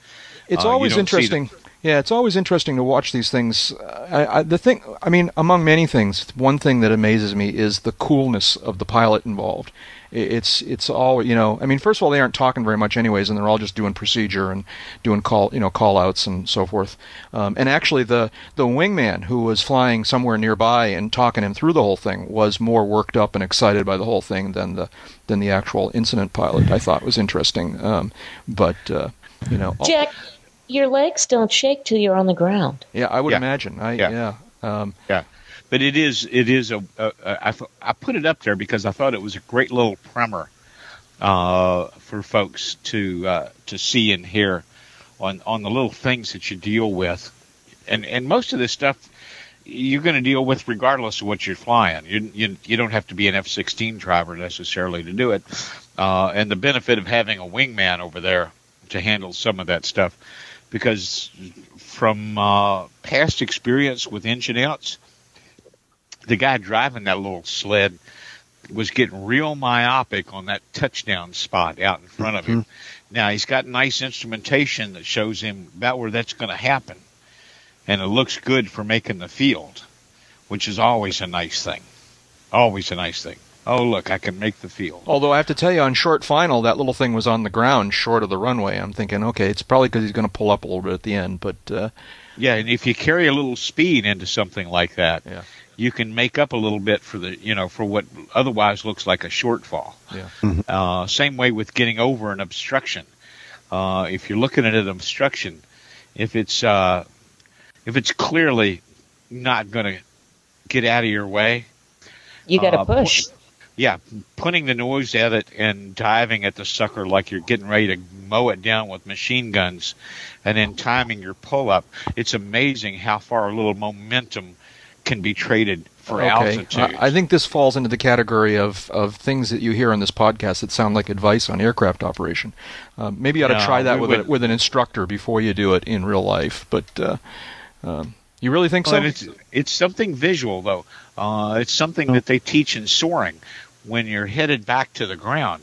Speaker 2: It's uh, always interesting. Yeah, it's always interesting to watch these things. I, I, the thing, I mean, among many things, one thing that amazes me is the coolness of the pilot involved. It's it's all you know. I mean, first of all, they aren't talking very much, anyways, and they're all just doing procedure and doing call you know call outs and so forth. Um, and actually, the the wingman who was flying somewhere nearby and talking him through the whole thing was more worked up and excited by the whole thing than the than the actual incident pilot. I thought was interesting, um, but uh, you know,
Speaker 5: Jack, your legs don't shake till you're on the ground.
Speaker 2: Yeah, I would yeah. imagine. I, yeah, yeah. Um,
Speaker 3: yeah but it is it is a, a, a I, I put it up there because I thought it was a great little primer uh, for folks to uh, to see and hear on on the little things that you deal with, and and most of this stuff you're going to deal with regardless of what you're flying. You you you don't have to be an F-16 driver necessarily to do it, uh, and the benefit of having a wingman over there to handle some of that stuff, because from uh, past experience with engine outs the guy driving that little sled was getting real myopic on that touchdown spot out in front of him. Mm-hmm. Now he's got nice instrumentation that shows him about where that's going to happen, and it looks good for making the field, which is always a nice thing. Always a nice thing. oh look, I can make the field.
Speaker 2: Although I have to tell you, on short final, that little thing was on the ground short of the runway. I'm thinking, okay, it's probably because he's going to pull up a little bit at the end, but uh,
Speaker 3: Yeah, and if you carry a little speed into something like that,
Speaker 2: Yeah.
Speaker 3: You can make up a little bit for the you know for what otherwise looks like a shortfall.
Speaker 2: yeah,
Speaker 3: Uh, same way with getting over an obstruction. Uh, if you're looking at an obstruction, if it's uh, if it's clearly not going to get out of your way,
Speaker 5: You got to
Speaker 3: Uh,
Speaker 5: push.
Speaker 3: yeah, putting the nose at it and diving at the sucker like you're getting ready to mow it down with machine guns, and then timing your pull up. It's amazing how far a little momentum can be traded for
Speaker 2: okay.
Speaker 3: altitude.
Speaker 2: I, I think this falls into the category of, of things that you hear on this podcast that sound like advice on aircraft operation. Uh, maybe you ought to
Speaker 3: No,
Speaker 2: try that with a, with an instructor before you do it in real life. But uh, um, you really think
Speaker 3: Well,
Speaker 2: so?
Speaker 3: it's it's something visual though. Uh, it's something that they teach in soaring. When you're headed back to the ground,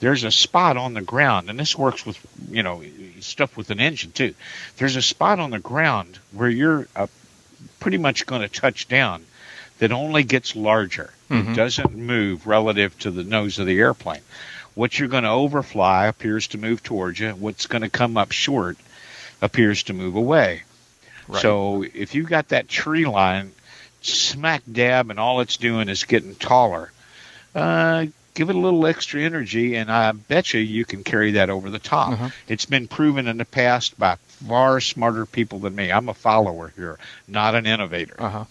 Speaker 3: there's a spot on the ground, and this works with you know stuff with an engine too. There's a spot on the ground where you're uh, pretty much going to touch down that only gets larger.
Speaker 2: Mhm.
Speaker 3: It doesn't move relative to the nose of the airplane. What you're going to overfly appears to move towards you. What's going to come up short appears to move away.
Speaker 2: Right.
Speaker 3: So if you've got that tree line smack dab and all it's doing is getting taller, uh, give it a little extra energy, and I bet you you can carry that over the top.
Speaker 2: Uh-huh.
Speaker 3: It's been proven in the past by far smarter people than me. I'm a follower here, not an innovator.
Speaker 2: Uh-huh.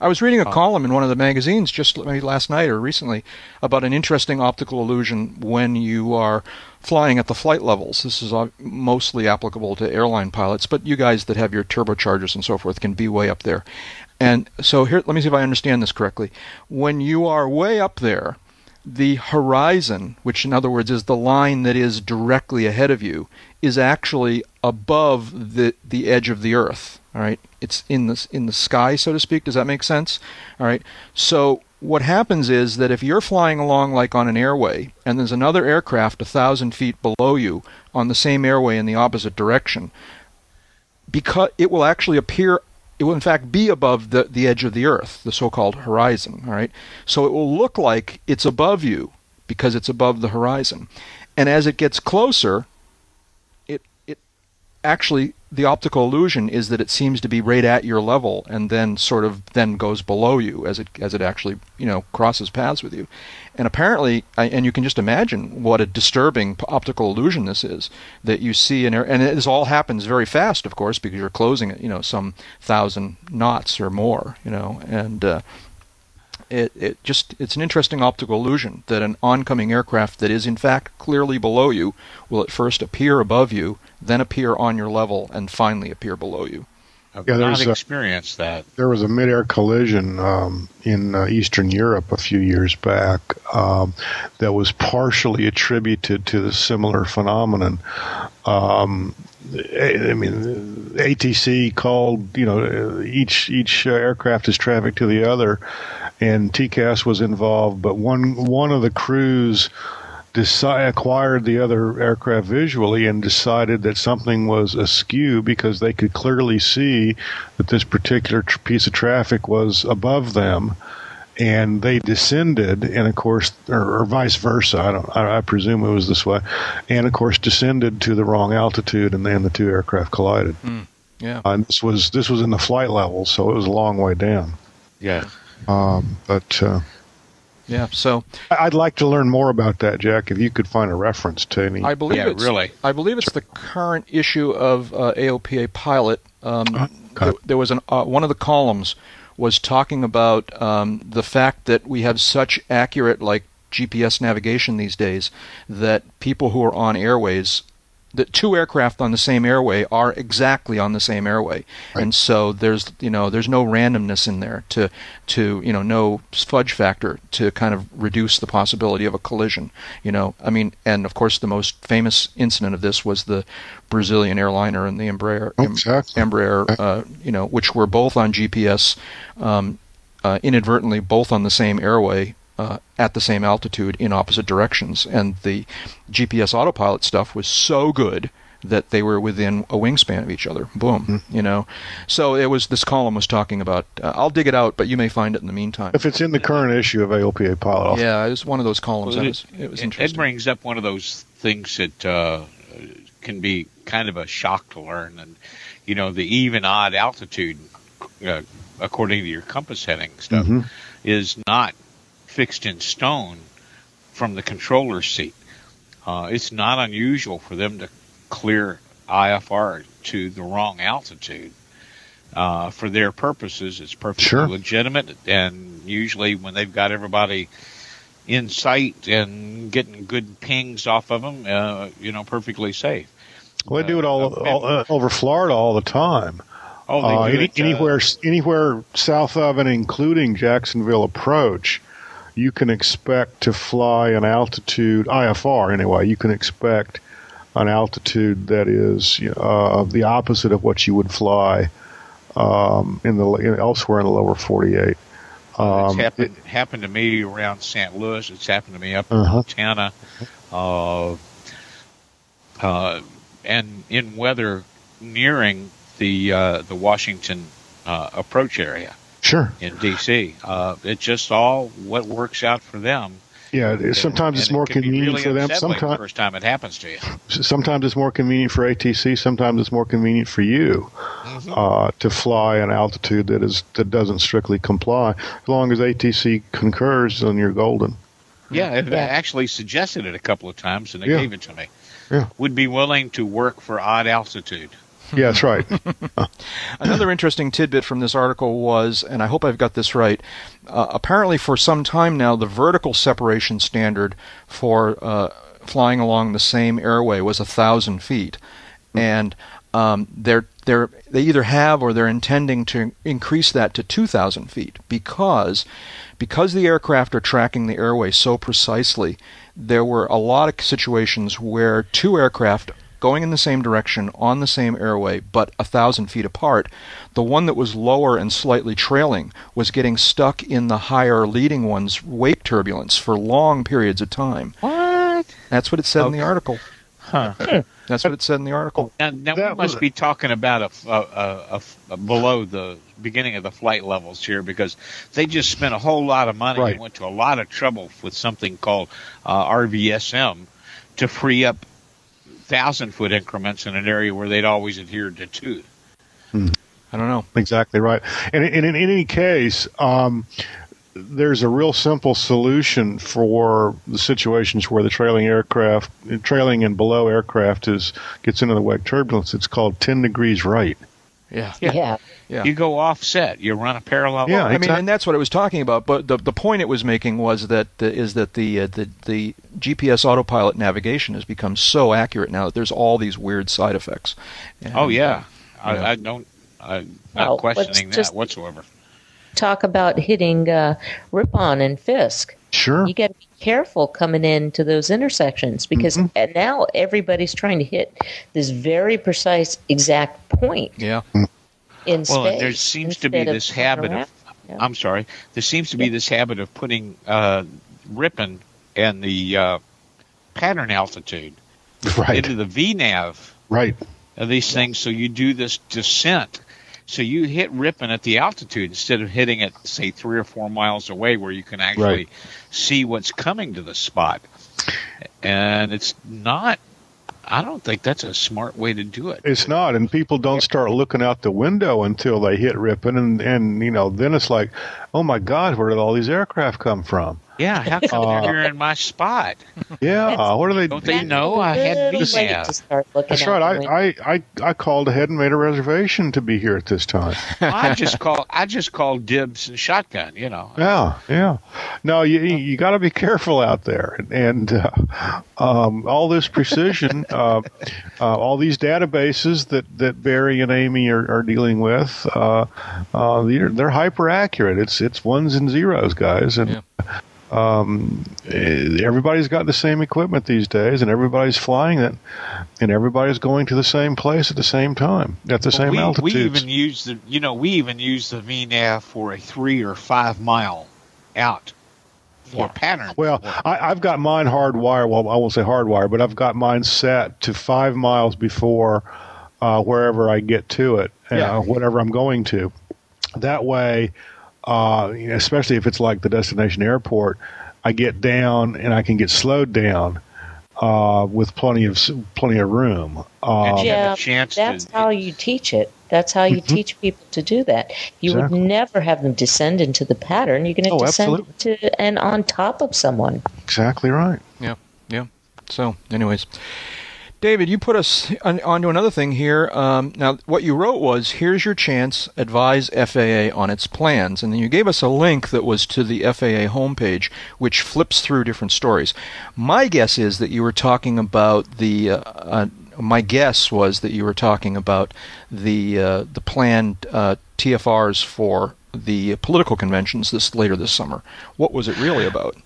Speaker 2: I was reading a
Speaker 3: Uh,
Speaker 2: column in one of the magazines just maybe last night or recently about an interesting optical illusion when you are flying at the flight levels. This is uh, mostly applicable to airline pilots, but you guys that have your turbochargers and so forth can be way up there. And so here, let me see if I understand this correctly. When you are way up there, the horizon, which in other words is the line that is directly ahead of you, is actually above the the edge of the earth. All right, it's in the in the sky, so to speak. Does that make sense? All right. So what happens is that if you're flying along like on an airway, and there's another aircraft a thousand feet below you on the same airway in the opposite direction, because it will actually appear it will in fact be above the, the edge of the earth the so-called horizon all right? So it will look like it's above you because it's above the horizon. And as it gets closer it it actually the optical illusion is that it seems to be right at your level and then sort of then goes below you as it as it actually you know crosses paths with you and apparently I- and you can just imagine what a disturbing optical illusion this is that you see an air and this all happens very fast of course because you're closing at you know some thousand knots or more you know and uh, it, it just it's an interesting optical illusion that an oncoming aircraft that is in fact clearly below you will at first appear above you, then appear on your level, and finally appear below you.
Speaker 3: I've
Speaker 4: Yeah,
Speaker 3: not
Speaker 4: there's a-
Speaker 3: that.
Speaker 4: There was a mid-air collision um, in uh, Eastern Europe a few years back um, that was partially attributed to the similar phenomenon. Um, I mean, ATC called, you know, each each uh, aircraft is traffic to the other, and TCAS was involved, but one one of the crews deci- acquired the other aircraft visually and decided that something was askew because they could clearly see that this particular tr- piece of traffic was above them. And they descended and of course or, or vice versa. I don't I, I presume it was this way. And of course descended to the wrong altitude and then the two aircraft collided.
Speaker 2: Yeah.
Speaker 4: uh, and this was this was in the flight level so it was a long way down.
Speaker 3: Yeah.
Speaker 4: um, but uh,
Speaker 2: Yeah. So
Speaker 4: I- I'd like to learn more about that, Jack. If you could find a reference to any.
Speaker 2: I believe
Speaker 3: Yeah,
Speaker 2: it's
Speaker 3: really.
Speaker 2: I believe it's the current issue of uh, AOPA Pilot. Um,
Speaker 4: okay.
Speaker 2: there, there was an uh, one of the columns was talking about um, the fact that we have such accurate like GPS navigation these days that people who are on airways that two aircraft on the same airway are exactly on the same airway, and so there's you know there's no randomness in there to to you know no fudge factor to kind of reduce the possibility of a collision. You know, I mean, and of course the most famous incident of this was the Brazilian airliner and the Embraer
Speaker 4: Exactly.
Speaker 2: Embraer, uh, you know, which were both on GPS, um, uh, inadvertently both on the same airway uh, at the same altitude in opposite directions. And the GPS autopilot stuff was so good that they were within a wingspan of each other. Boom,
Speaker 4: Mm-hmm.
Speaker 2: you know. So it was this column was talking about. Uh, I'll dig it out, but you may find it in the meantime.
Speaker 4: If it's in the current issue of AOPA Pilot,
Speaker 2: Yeah, it was one of those columns.
Speaker 3: Well,
Speaker 2: that
Speaker 3: it-
Speaker 2: was, it was
Speaker 3: It, it brings up one of those things that uh, can be kind of a shock to learn, and you know the even odd altitude, uh, according to your compass heading stuff,
Speaker 4: Mhm.
Speaker 3: is not fixed in stone from the controller's seat. Uh, it's not unusual for them to clear IFR to the wrong altitude. Uh, for their purposes, it's perfectly
Speaker 4: Sure.
Speaker 3: legitimate, and usually when they've got everybody in sight and getting good pings off of them, uh, you know, perfectly safe.
Speaker 4: well, they do it all,
Speaker 3: Uh,
Speaker 4: all uh, over Florida all the time.
Speaker 3: Oh, they
Speaker 4: Uh,
Speaker 3: do
Speaker 4: any,
Speaker 3: uh,
Speaker 4: anywhere, anywhere south of and including Jacksonville approach, you can expect to fly an altitude IFR anyway. You can expect an altitude that is uh, the opposite of what you would fly um, in the in, elsewhere in the lower 48.
Speaker 3: it's
Speaker 4: Um,
Speaker 3: happened happened to me around St. Louis. It's happened to me up
Speaker 4: Uh-huh.
Speaker 3: in Montana, uh, uh, and in weather nearing the uh, the Washington uh, approach area
Speaker 4: sure.
Speaker 3: in D.C. Uh, it's just all what works out for them.
Speaker 4: Yeah. it-
Speaker 3: And-
Speaker 4: Sometimes it's
Speaker 3: and it
Speaker 4: more
Speaker 3: can
Speaker 4: convenient
Speaker 3: really
Speaker 4: for them.
Speaker 3: unsettling the
Speaker 4: Sometimes
Speaker 3: first time it happens to you.
Speaker 4: sometimes it's more convenient for ATC. Sometimes it's more convenient for you uh, to fly an altitude that is that doesn't strictly comply. As long as ATC concurs, then you're golden.
Speaker 3: Yeah,
Speaker 5: Yeah.
Speaker 3: actually suggested it a couple of times, and they
Speaker 4: Yeah.
Speaker 3: gave it to me.
Speaker 4: Yeah.
Speaker 3: Would be willing to work for odd altitude.
Speaker 4: Yeah, that's right.
Speaker 2: Another interesting tidbit from this article was, and I hope I've got this right, uh, apparently for some time now, the vertical separation standard for uh, flying along the same airway was a thousand feet, and um, they're they're they either have or they're intending to increase that to two thousand feet because because the aircraft are tracking the airway so precisely. There were a lot of situations where two aircraft going in the same direction on the same airway but a thousand feet apart, the one that was lower and slightly trailing was getting stuck in the higher leading one's wake turbulence for long periods of time.
Speaker 3: What?
Speaker 2: That's what it said in the article.
Speaker 3: Huh.
Speaker 2: That's what it said in the article.
Speaker 3: Now, now we must be talking about a, a, a, a below the beginning of the flight levels here because they just spent a whole lot of money
Speaker 4: Right.
Speaker 3: and went to a lot of trouble with something called uh, RVSM to free up thousand foot increments in an area where they'd always adhered to two.
Speaker 2: I don't know.
Speaker 4: exactly right. And, in- and in any case, um, there's a real simple solution for the situations where the trailing aircraft, trailing and below aircraft is gets into the wake turbulence. It's called 10 degrees right.
Speaker 2: Yeah.
Speaker 3: Yeah.
Speaker 5: Yeah.
Speaker 2: Yeah.
Speaker 3: You go offset, you run a parallel.
Speaker 4: Yeah,
Speaker 3: line.
Speaker 2: I mean, and that's what I was talking about. But the the point it was making was that uh, is that the uh, the the GPS autopilot navigation has become so accurate now that there's all these weird side effects. And,
Speaker 3: Oh yeah,
Speaker 2: you know.
Speaker 3: I, I don't. I'm not
Speaker 5: Well,
Speaker 3: questioning that whatsoever.
Speaker 5: Talk about hitting uh, Ripon and Fisk.
Speaker 4: Sure.
Speaker 5: You got to be careful coming into those intersections because
Speaker 3: Mm-hmm.
Speaker 5: now everybody's trying to hit this very precise exact point
Speaker 2: Yeah.
Speaker 5: In
Speaker 3: Well,
Speaker 5: space.
Speaker 3: there seems to be
Speaker 5: instead of
Speaker 3: this habit
Speaker 5: around.
Speaker 3: of.
Speaker 5: Yeah.
Speaker 3: I'm sorry. There seems to be
Speaker 5: Yeah.
Speaker 3: this habit of putting uh, Ripon and the uh, pattern altitude
Speaker 4: Right.
Speaker 3: into the VNAV
Speaker 4: Right.
Speaker 3: of these things, so you do this descent. So you hit Ripon at the altitude instead of hitting it, say, three or four miles away, where you can actually
Speaker 4: Right.
Speaker 3: see what's coming to the spot. And it's not. I don't think that's a smart way to do it.
Speaker 4: It's not, and people don't start looking out the window until they hit Ripon, and and you know then it's like, oh my God, where did all these aircraft come from?
Speaker 3: Yeah, how come
Speaker 4: Uh,
Speaker 3: they're in my spot?
Speaker 4: Yeah, what are they?
Speaker 3: Don't they know I had
Speaker 5: Little to start looking
Speaker 4: That's
Speaker 5: out
Speaker 4: right. I, I, I, I called ahead and made a reservation to be here at this time.
Speaker 3: I just call I just call dibs and shotgun. You know.
Speaker 4: Yeah, yeah. No, you you got to be careful out there, and uh, um, all this precision, uh, uh, all these databases that, that Barry and Amy are, are dealing with, uh, uh, they're, they're hyper accurate. It's it's ones and zeros, guys, and. Um, eh, everybody's got the same equipment these days, and everybody's flying it, and everybody's going to the same place at the same time at the same
Speaker 3: we,
Speaker 4: altitudes.
Speaker 3: we even use the you know we even use the VNAV for a three or five mile out more pattern.
Speaker 4: Well, I, I've got mine hardwired. Well, I won't say hardwired, but I've got mine set to five miles before uh, wherever I get to it, uh, whatever I'm going to. That way, uh, especially if it's like the destination airport, I get down and I can get slowed down uh, with plenty of plenty of room. Uh,
Speaker 3: And you have
Speaker 5: Yeah,
Speaker 3: chance
Speaker 5: That's
Speaker 3: to.
Speaker 5: how you teach it. That's how you teach people to do that. You
Speaker 4: Mm-hmm. Exactly.
Speaker 5: would never have them descend into the pattern. You're going to
Speaker 4: Oh,
Speaker 5: descend to and on top of someone.
Speaker 4: exactly right.
Speaker 2: Yeah, yeah. So, anyways, David, you put us on, onto another thing here. Um, now, what you wrote was, "Here's your chance. Advise FAA on its plans," and then you gave us a link that was to the FAA homepage, which flips through different stories. My guess is that you were talking about the. Uh, uh, my guess was that you were talking about the uh, the planned uh, TFRs for the political conventions this later this summer. What was it really about?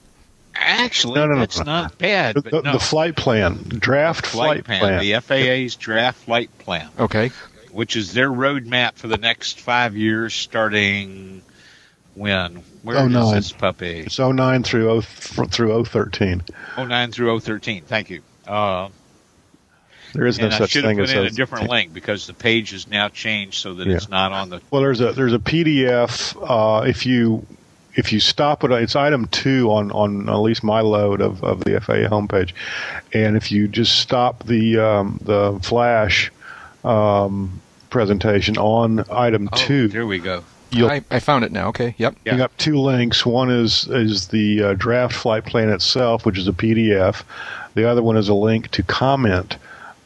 Speaker 3: Actually,
Speaker 4: No, no, no,
Speaker 3: that's
Speaker 4: no.
Speaker 3: not bad.
Speaker 4: The,
Speaker 3: But no.
Speaker 4: the flight plan, draft
Speaker 3: flight,
Speaker 4: flight,
Speaker 3: plan, the FAA's draft flight plan,
Speaker 2: Okay.
Speaker 3: which is their roadmap for the next five years, starting when? Where
Speaker 4: Oh,
Speaker 3: is
Speaker 4: nine.
Speaker 3: this puppy?
Speaker 4: It's 09 through 0, through 013.
Speaker 3: 09 through 013. Thank you. Uh,
Speaker 4: There is no
Speaker 3: and
Speaker 4: such
Speaker 3: should have
Speaker 4: thing
Speaker 3: put
Speaker 4: as
Speaker 3: in a
Speaker 4: 013.
Speaker 3: different link because the page is now changed so that
Speaker 4: Yeah.
Speaker 3: it's not on the.
Speaker 4: Well, there's a there's a PDF. Uh, if you if you stop it, it's item two on on at least my load of, of the FAA homepage, and if you just stop the um, the flash um, presentation on item
Speaker 3: Oh,
Speaker 4: two,
Speaker 3: there we go.
Speaker 4: you'll
Speaker 2: I, I found it now. Okay. Yep.
Speaker 3: Yeah.
Speaker 4: You got two links. One is is the uh, draft flight plan itself, which is a PDF. The other one is a link to comment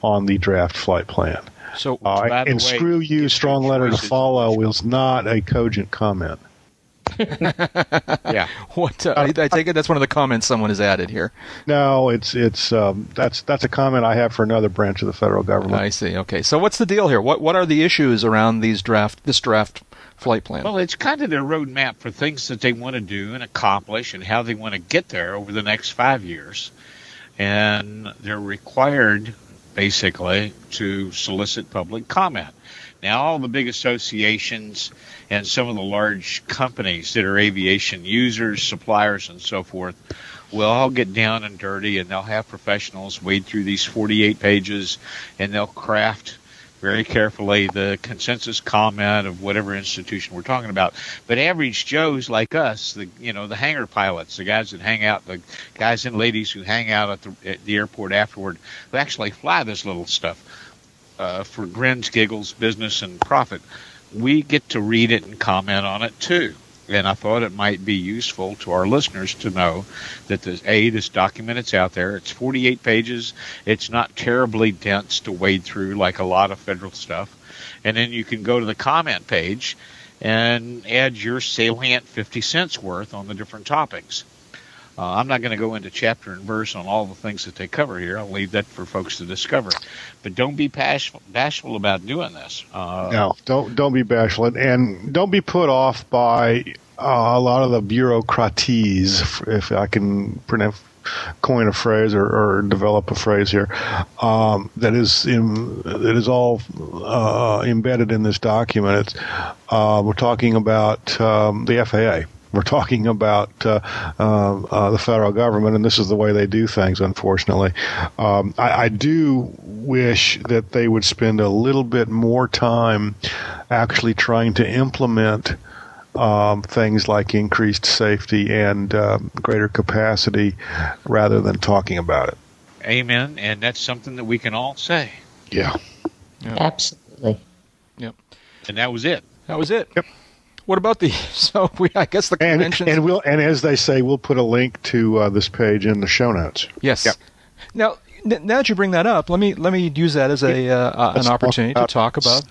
Speaker 4: on the draft flight plan.
Speaker 2: So
Speaker 4: Uh,
Speaker 3: By the
Speaker 4: and
Speaker 3: way,
Speaker 4: screw you, strong
Speaker 3: your
Speaker 4: letter to follow is not a cogent comment.
Speaker 3: Yeah.
Speaker 2: what? Uh, I, I take it that's one of the comments someone has added here.
Speaker 4: No, it's it's um, that's that's a comment I have for another branch of the federal government.
Speaker 2: I see. Okay. So what's the deal here? What What are the issues around these draft this draft flight plan?
Speaker 3: Well, it's kind of their roadmap for things that they want to do and accomplish and how they want to get there over the next five years. And they're required, basically, to solicit public comment. Now, all the big associations and some of the large companies that are aviation users, suppliers, and so forth will all get down and dirty and they'll have professionals wade through these 48 pages and they'll craft very carefully the consensus comment of whatever institution we're talking about. But average Joes like us, the you know the hangar pilots, the guys that hang out, the guys and ladies who hang out at the, at the airport afterward, who actually fly this little stuff uh, for grins, giggles, business, and profit. We get to read it and comment on it too. And I thought it might be useful to our listeners to know that this a this document it's out there. It's 48 pages. It's not terribly dense to wade through like a lot of federal stuff. And then you can go to the comment page and add your salient 50 cents worth on the different topics. Uh, I'm not going to go into chapter and verse on all the things that they cover here. I'll leave that for folks to discover. But don't be bashful, bashful about doing this. Uh,
Speaker 4: No, don't don't be bashful, and- don't be put off by uh, a lot of the bureaucraties, if I can pronounce, coin a phrase or, or develop a phrase here, um, that is in, that is all uh, embedded in this document. Uh, we're talking about um, the FAA. We're talking about uh, uh, uh, the federal government, and this is the way they do things. Unfortunately, um, I, I do wish that they would spend a little bit more time actually trying to implement um, things like increased safety and uh, greater capacity, rather than talking about it.
Speaker 3: Amen. And that's something that we can all say.
Speaker 4: Yeah.
Speaker 5: Absolutely. Yep.
Speaker 3: And that was it.
Speaker 2: That was it.
Speaker 4: Yep.
Speaker 2: What about the? So we, I guess the
Speaker 4: And
Speaker 2: conventions.
Speaker 4: and we'll and as they say, we'll put a link to uh, this page in the show notes.
Speaker 2: yes.
Speaker 4: Yep.
Speaker 2: Now, n- now that you bring that up, let me let me use that as a uh,
Speaker 4: Let's
Speaker 2: an
Speaker 4: talk
Speaker 2: opportunity
Speaker 4: about-
Speaker 2: to talk about.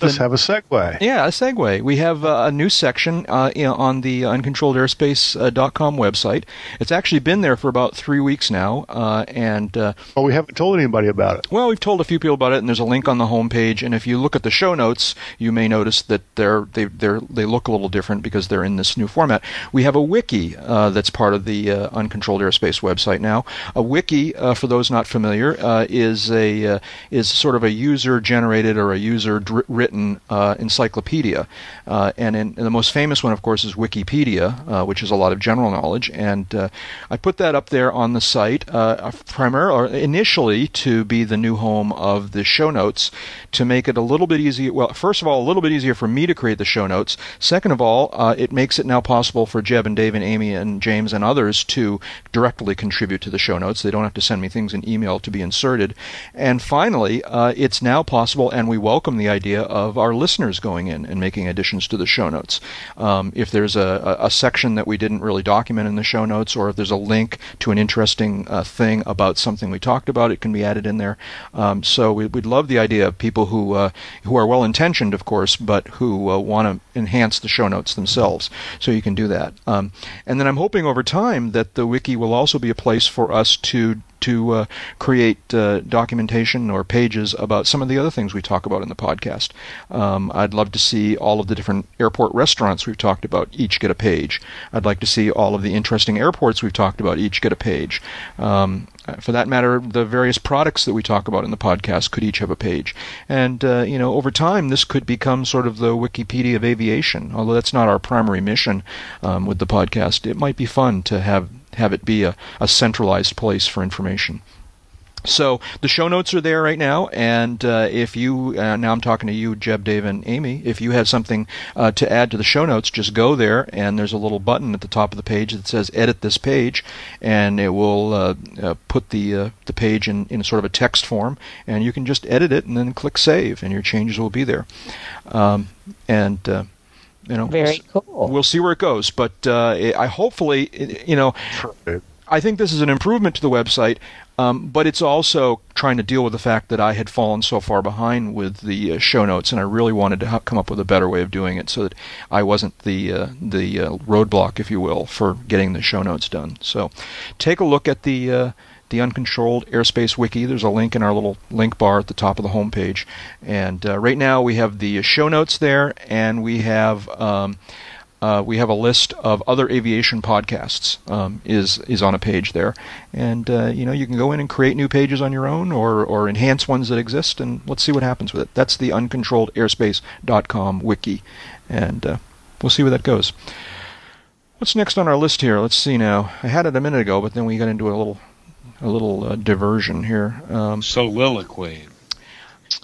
Speaker 4: Let's have a segue.
Speaker 2: Yeah, a segue. We have uh, a new section uh, in, on the uncontrolledairspace.com website. It's actually been there for about three weeks now, uh, and uh,
Speaker 4: Well, we haven't told anybody about it.
Speaker 2: Well, we've told a few people about it, and there's a link on the homepage. And if you look at the show notes, you may notice that they're they they're, they look a little different because they're in this new format. We have a wiki uh, that's part of the uh, Uncontrolled Airspace website now. A wiki, uh, for those not familiar, uh, is a uh, is sort of a user generated or a user dri- written uh, encyclopedia. Uh, and, in, and, the most famous one, of course, is Wikipedia, uh, which is a lot of general knowledge. And uh, I put that up there on the site uh, primarily, initially, to be the new home of the show notes, to make it a little bit easier. Well, first of all, a little bit easier for me to create the show notes. Second of all, uh, it makes it now possible for Jeb and Dave and Amy and James and others to directly contribute to the show notes. They don't have to send me things in email to be inserted. And finally, it's now possible, and we welcome the idea of our listeners going in and making additions to the show notes. Um, if there's a, a, section that we didn't really document in the show notes, or if there's a link to an interesting uh, thing about something we talked about, it can be added in there. Um, so we, would love the idea of people who uh, who are well intentioned, of course, but who uh, want to enhance the show notes themselves. So you can do that. Um, and then I'm hoping over time that the wiki will also be a place for us to to uh, create uh, documentation or pages about some of the other things we talk about in the podcast. Um, I'd love to see all of the different airport restaurants we've talked about each get a page. I'd like to see all of the interesting airports we've talked about each get a page. Um, for that matter, the various products that we talk about in the podcast could each have a page. And, uh, you know, over time, this could become sort of the Wikipedia of aviation. Although that's not our primary mission um, with the podcast, it might be fun to have have it be a, a centralized place for information. So the show notes are there right now, and uh, if you uh, now I'm talking to you, Jeb, Dave, and Amy. If you have something uh, to add to the show notes, just go there, and there's a little button at the top of the page that says "Edit this page," and it will uh, uh, put the uh, the page in in sort of a text form, and you can just edit it and then click save, and your changes will be there. Um, and you know,
Speaker 5: very cool.
Speaker 2: We'll see where it goes, but uh, I hopefully, you know, I think this is an improvement to the website. Um, but it's also trying to deal with the fact that I had fallen so far behind with the uh, show notes, and I really wanted to ha- come up with a better way of doing it so that I wasn't the uh, the uh, roadblock, if you will, for getting the show notes done. So, take a look at the uh, the Uncontrolled Airspace Wiki. There's a link in our little link bar at the top of the homepage. And uh, right now we have the show notes there, and we have. Um, uh, we have a list of other aviation podcasts um, is is on a page there, and uh, you know you can go in and create new pages on your own or or enhance ones that exist, and let's see what happens with it. That's the uncontrolledairspace.com wiki, and uh, we'll see where that goes. What's next on our list here? Let's see now. I had it a minute ago, but then we got into a little a little uh, diversion here.
Speaker 3: Um, Soliloquy.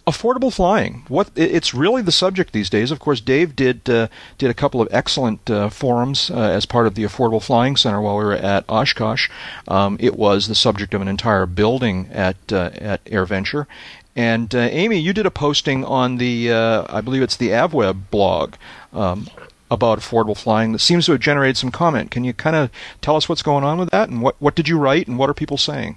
Speaker 2: Affordable flying. What it's really the subject these days. Of course, Dave did uh, did a couple of excellent uh, forums uh, as part of the Affordable Flying Center while we were at Oshkosh. Um, it was the subject of an entire building at uh, at AirVenture. And uh, Amy, you did a posting on the I believe it's the AvWeb blog um, about affordable flying that seems to have generated some comment. Can you kind of tell us what's going on with that and what, what did you write and what are people saying?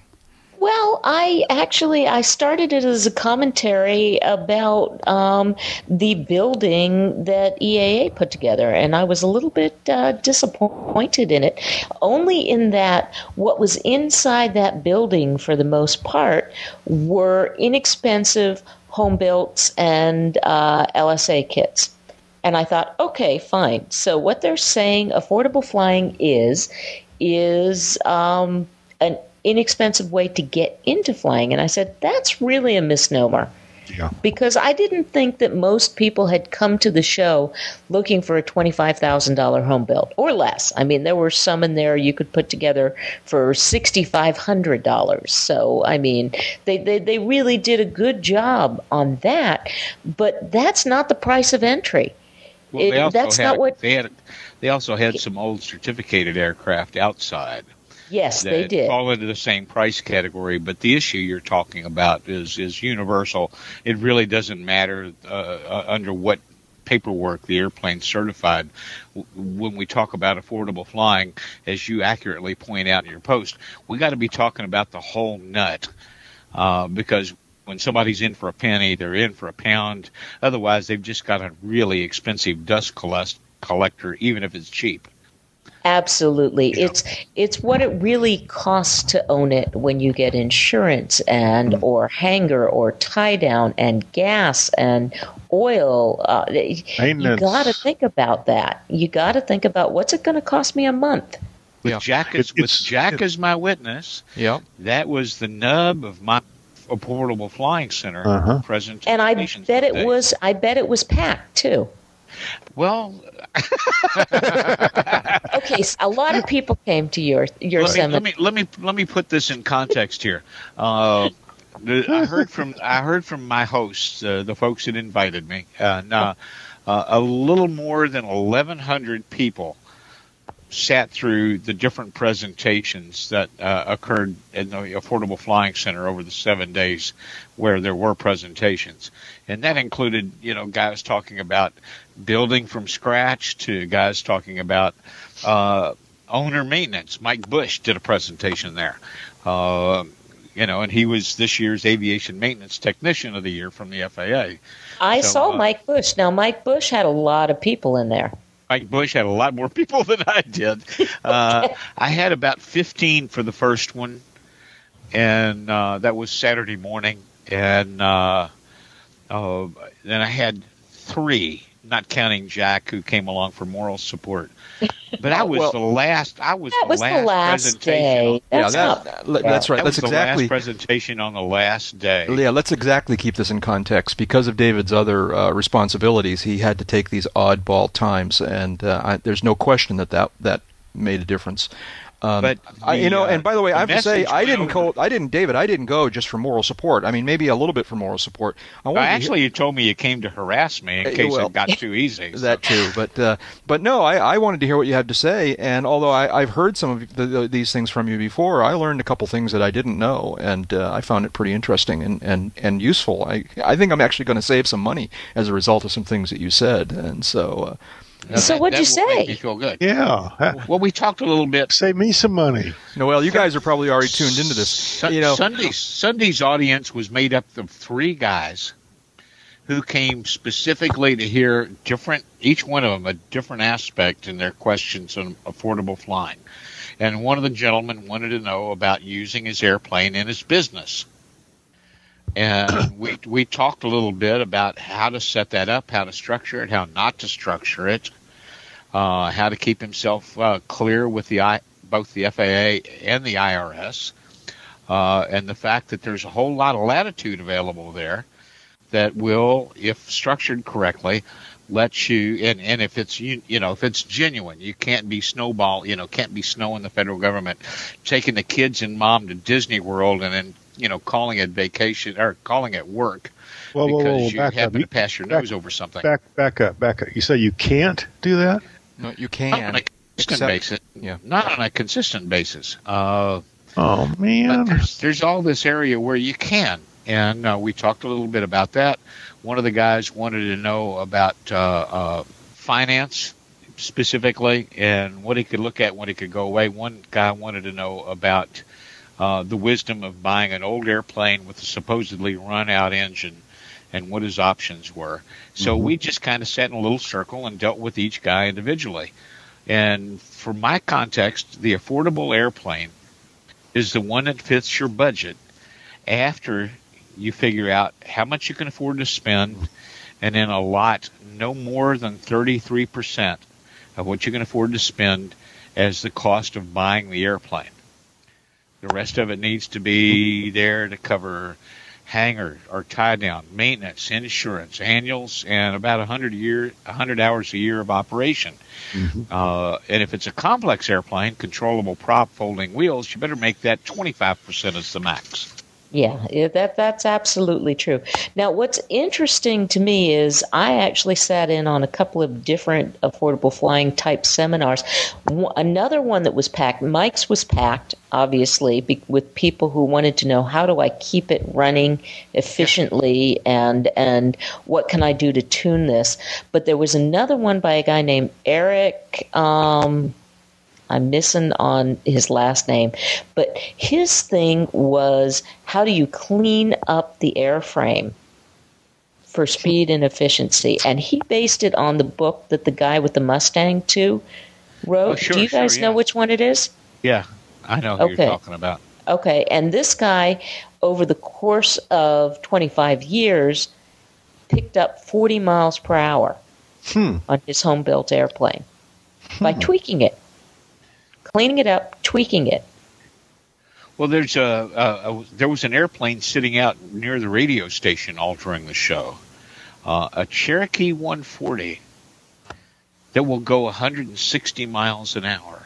Speaker 5: Well, I actually I started it as a commentary about um, the building that EAA put together, and I was a little bit uh, disappointed in it. Only in that what was inside that building, for the most part, were inexpensive home builds and uh, LSA kits. And I thought, okay, fine. So what they're saying affordable flying is is um, an inexpensive way to get into flying. And I said, that's really a misnomer.
Speaker 4: Yeah.
Speaker 5: Because I didn't think that most people had come to the show looking for a $25,000 home built or less. I mean, there were some in there you could put together for $6,500. So, I mean, they, they, they really did a good job on that. But that's not the price of entry.
Speaker 3: Well, it, that's had, not what they had. They also had some old certificated aircraft outside.
Speaker 5: Yes, they did.
Speaker 3: Fall into the same price category, but the issue you're talking about is is universal. It really doesn't matter uh, uh, under what paperwork the airplane's certified. When we talk about affordable flying, as you accurately point out in your post, we got to be talking about the whole nut. Uh, because when somebody's in for a penny, they're in for a pound. Otherwise, they've just got a really expensive dust collector, even if it's cheap.
Speaker 5: Absolutely. Yeah. It's it's what it really costs to own it when you get insurance and mm-hmm. or hangar or tie down and gas and oil. Uh, you got to think about that. You got to think about what's it going to cost me a month.
Speaker 3: With yeah. Jack as with Jack as my witness.
Speaker 2: Yeah.
Speaker 3: That was the nub of my Affordable Flying Center
Speaker 4: Uh-huh.
Speaker 3: presentation.
Speaker 5: And I bet it was I bet it was packed too.
Speaker 3: Well,
Speaker 5: Okay, so a lot of people came to your your
Speaker 3: let me,
Speaker 5: seminar.
Speaker 3: let me let me let me put this in context here. Uh, I heard from I heard from my hosts, uh, the folks that invited me, and uh, uh, a little more than 1,100 people sat through the different presentations that uh, occurred in the Affordable Flying Center over the seven days where there were presentations. And that included, you know, guys talking about building from scratch to guys talking about uh, owner maintenance. Mike Bush did a presentation there. Uh, you know, and he was this year's aviation maintenance technician of the year from the FAA.
Speaker 5: I
Speaker 3: so,
Speaker 5: saw
Speaker 3: uh,
Speaker 5: Mike Bush. Now Mike Bush had a lot of people in there.
Speaker 3: Mike Bush had a lot more people than I did. Uh, I had about 15 for the first one, and uh, that was Saturday morning. And uh, uh, then I had three, not counting Jack, who came along for moral support. But I was
Speaker 2: Well-
Speaker 3: the last. I was,
Speaker 5: That
Speaker 3: the
Speaker 5: was
Speaker 3: last
Speaker 5: the last
Speaker 3: presentation.
Speaker 5: day. That's
Speaker 2: yeah,
Speaker 5: not
Speaker 2: that, that- that's right.
Speaker 3: That
Speaker 2: That's
Speaker 3: was the
Speaker 2: exactly.
Speaker 3: last presentation on the last day.
Speaker 2: Yeah, let's exactly keep this in context. Because of David's other uh, responsibilities, he had to take these oddball times, and uh, I, there's no question that that, that made a difference. Um,
Speaker 3: But
Speaker 2: I, you know,
Speaker 3: uh,
Speaker 2: and by the way,
Speaker 3: the
Speaker 2: I have to say, I didn't go. I didn't, David. I didn't go just for moral support. I mean, maybe a little bit for moral support. I
Speaker 3: Uh,
Speaker 2: wanted to
Speaker 3: actually, you told me you came to harass me in
Speaker 2: Uh,
Speaker 3: case
Speaker 2: well,
Speaker 3: it got too easy. so-
Speaker 2: that too, but uh, but no, I, I wanted to hear what you had to say, and although I, I've heard some of the, the, these things from you before, I learned a couple things that I didn't know, and uh, I found it pretty interesting and, and, and useful. I I think I'm actually going to save some money as a result of some things that you said, and so
Speaker 5: So
Speaker 3: that-
Speaker 5: what'd you
Speaker 3: will make
Speaker 5: say?
Speaker 3: me feel good.
Speaker 4: Yeah.
Speaker 3: Well, we talked a little bit.
Speaker 4: Save me some money.
Speaker 2: Noel, you guys are probably already tuned into this.
Speaker 3: Sun-
Speaker 2: You know,
Speaker 3: Sunday's Sunday's audience was made up of three guys who came specifically to hear different, each one of them a different aspect in their questions on affordable flying. And one of the gentlemen wanted to know about using his airplane in his business. And we we talked a little bit about how to set that up, how to structure it, how not to structure it, uh, how to keep himself uh, clear with the both the FAA and the IRS, uh, and the fact that there's a whole lot of latitude available there that will, if structured correctly, let you and and if it's you, you know if it's genuine, you can't be snowball, you know, can't be snowing the federal government, taking the kids and mom to Disney World and then you know calling it vacation or calling it work
Speaker 4: whoa,
Speaker 3: because
Speaker 4: whoa,
Speaker 3: you
Speaker 4: back
Speaker 3: happen
Speaker 4: up.
Speaker 3: to pass your
Speaker 4: back-
Speaker 3: nose over something.
Speaker 4: Back, back up, back up. You say you can't do that?
Speaker 2: No, you
Speaker 3: not on
Speaker 2: can.
Speaker 3: a consistent
Speaker 2: except-
Speaker 3: basis.
Speaker 2: yeah.
Speaker 3: Not on a consistent basis. Uh,
Speaker 4: Oh man.
Speaker 3: there's, there's all this area where you can, and uh, we talked a little bit about that. One of the guys wanted to know about uh, uh, finance specifically and what he could look at when he could go away. One guy wanted to know about uh, the wisdom of buying an old airplane with a supposedly run-out engine and what his options were. So mm-hmm. we just kind of sat in a little circle and dealt with each guy individually. And for my context, the affordable airplane is the one that fits your budget after you figure out how much you can afford to spend and then allot no more than 33% of what you can afford to spend as the cost of buying the airplane. The rest of it needs to be there to cover hangar or tie down, maintenance, insurance, annuals, and about 100 year, 100 hours a year of operation. Uh, and if it's a complex airplane, controllable prop, folding wheels, you better make that 25% as the max.
Speaker 5: Yeah, yeah, that that's absolutely true. Now, what's interesting to me is I actually sat in on a couple of different affordable flying type seminars. Another one that was packed, Mike's was packed, obviously, be, with people who wanted to know how do I keep it running efficiently and and what can I do to tune this. But there was another one by a guy named Eric. Um, I'm missing on his last name, but his thing was how do you clean up the airframe for speed and efficiency? And he based it on the book that the guy with the Mustang 2 wrote.
Speaker 3: Oh, sure,
Speaker 5: do you
Speaker 3: sure,
Speaker 5: guys know
Speaker 3: yeah.
Speaker 5: which one it is?
Speaker 3: Yeah, I know who
Speaker 5: Okay.
Speaker 3: you're talking about.
Speaker 5: Okay, and this guy, over the course of 25 years, picked up 40 miles per hour
Speaker 4: Hmm.
Speaker 5: on his home built airplane by tweaking it, cleaning it up, tweaking it.
Speaker 3: Well, there's a, a, a, there was an airplane sitting out near the radio station all during the show, uh, a Cherokee 140 that will go 160 miles an hour.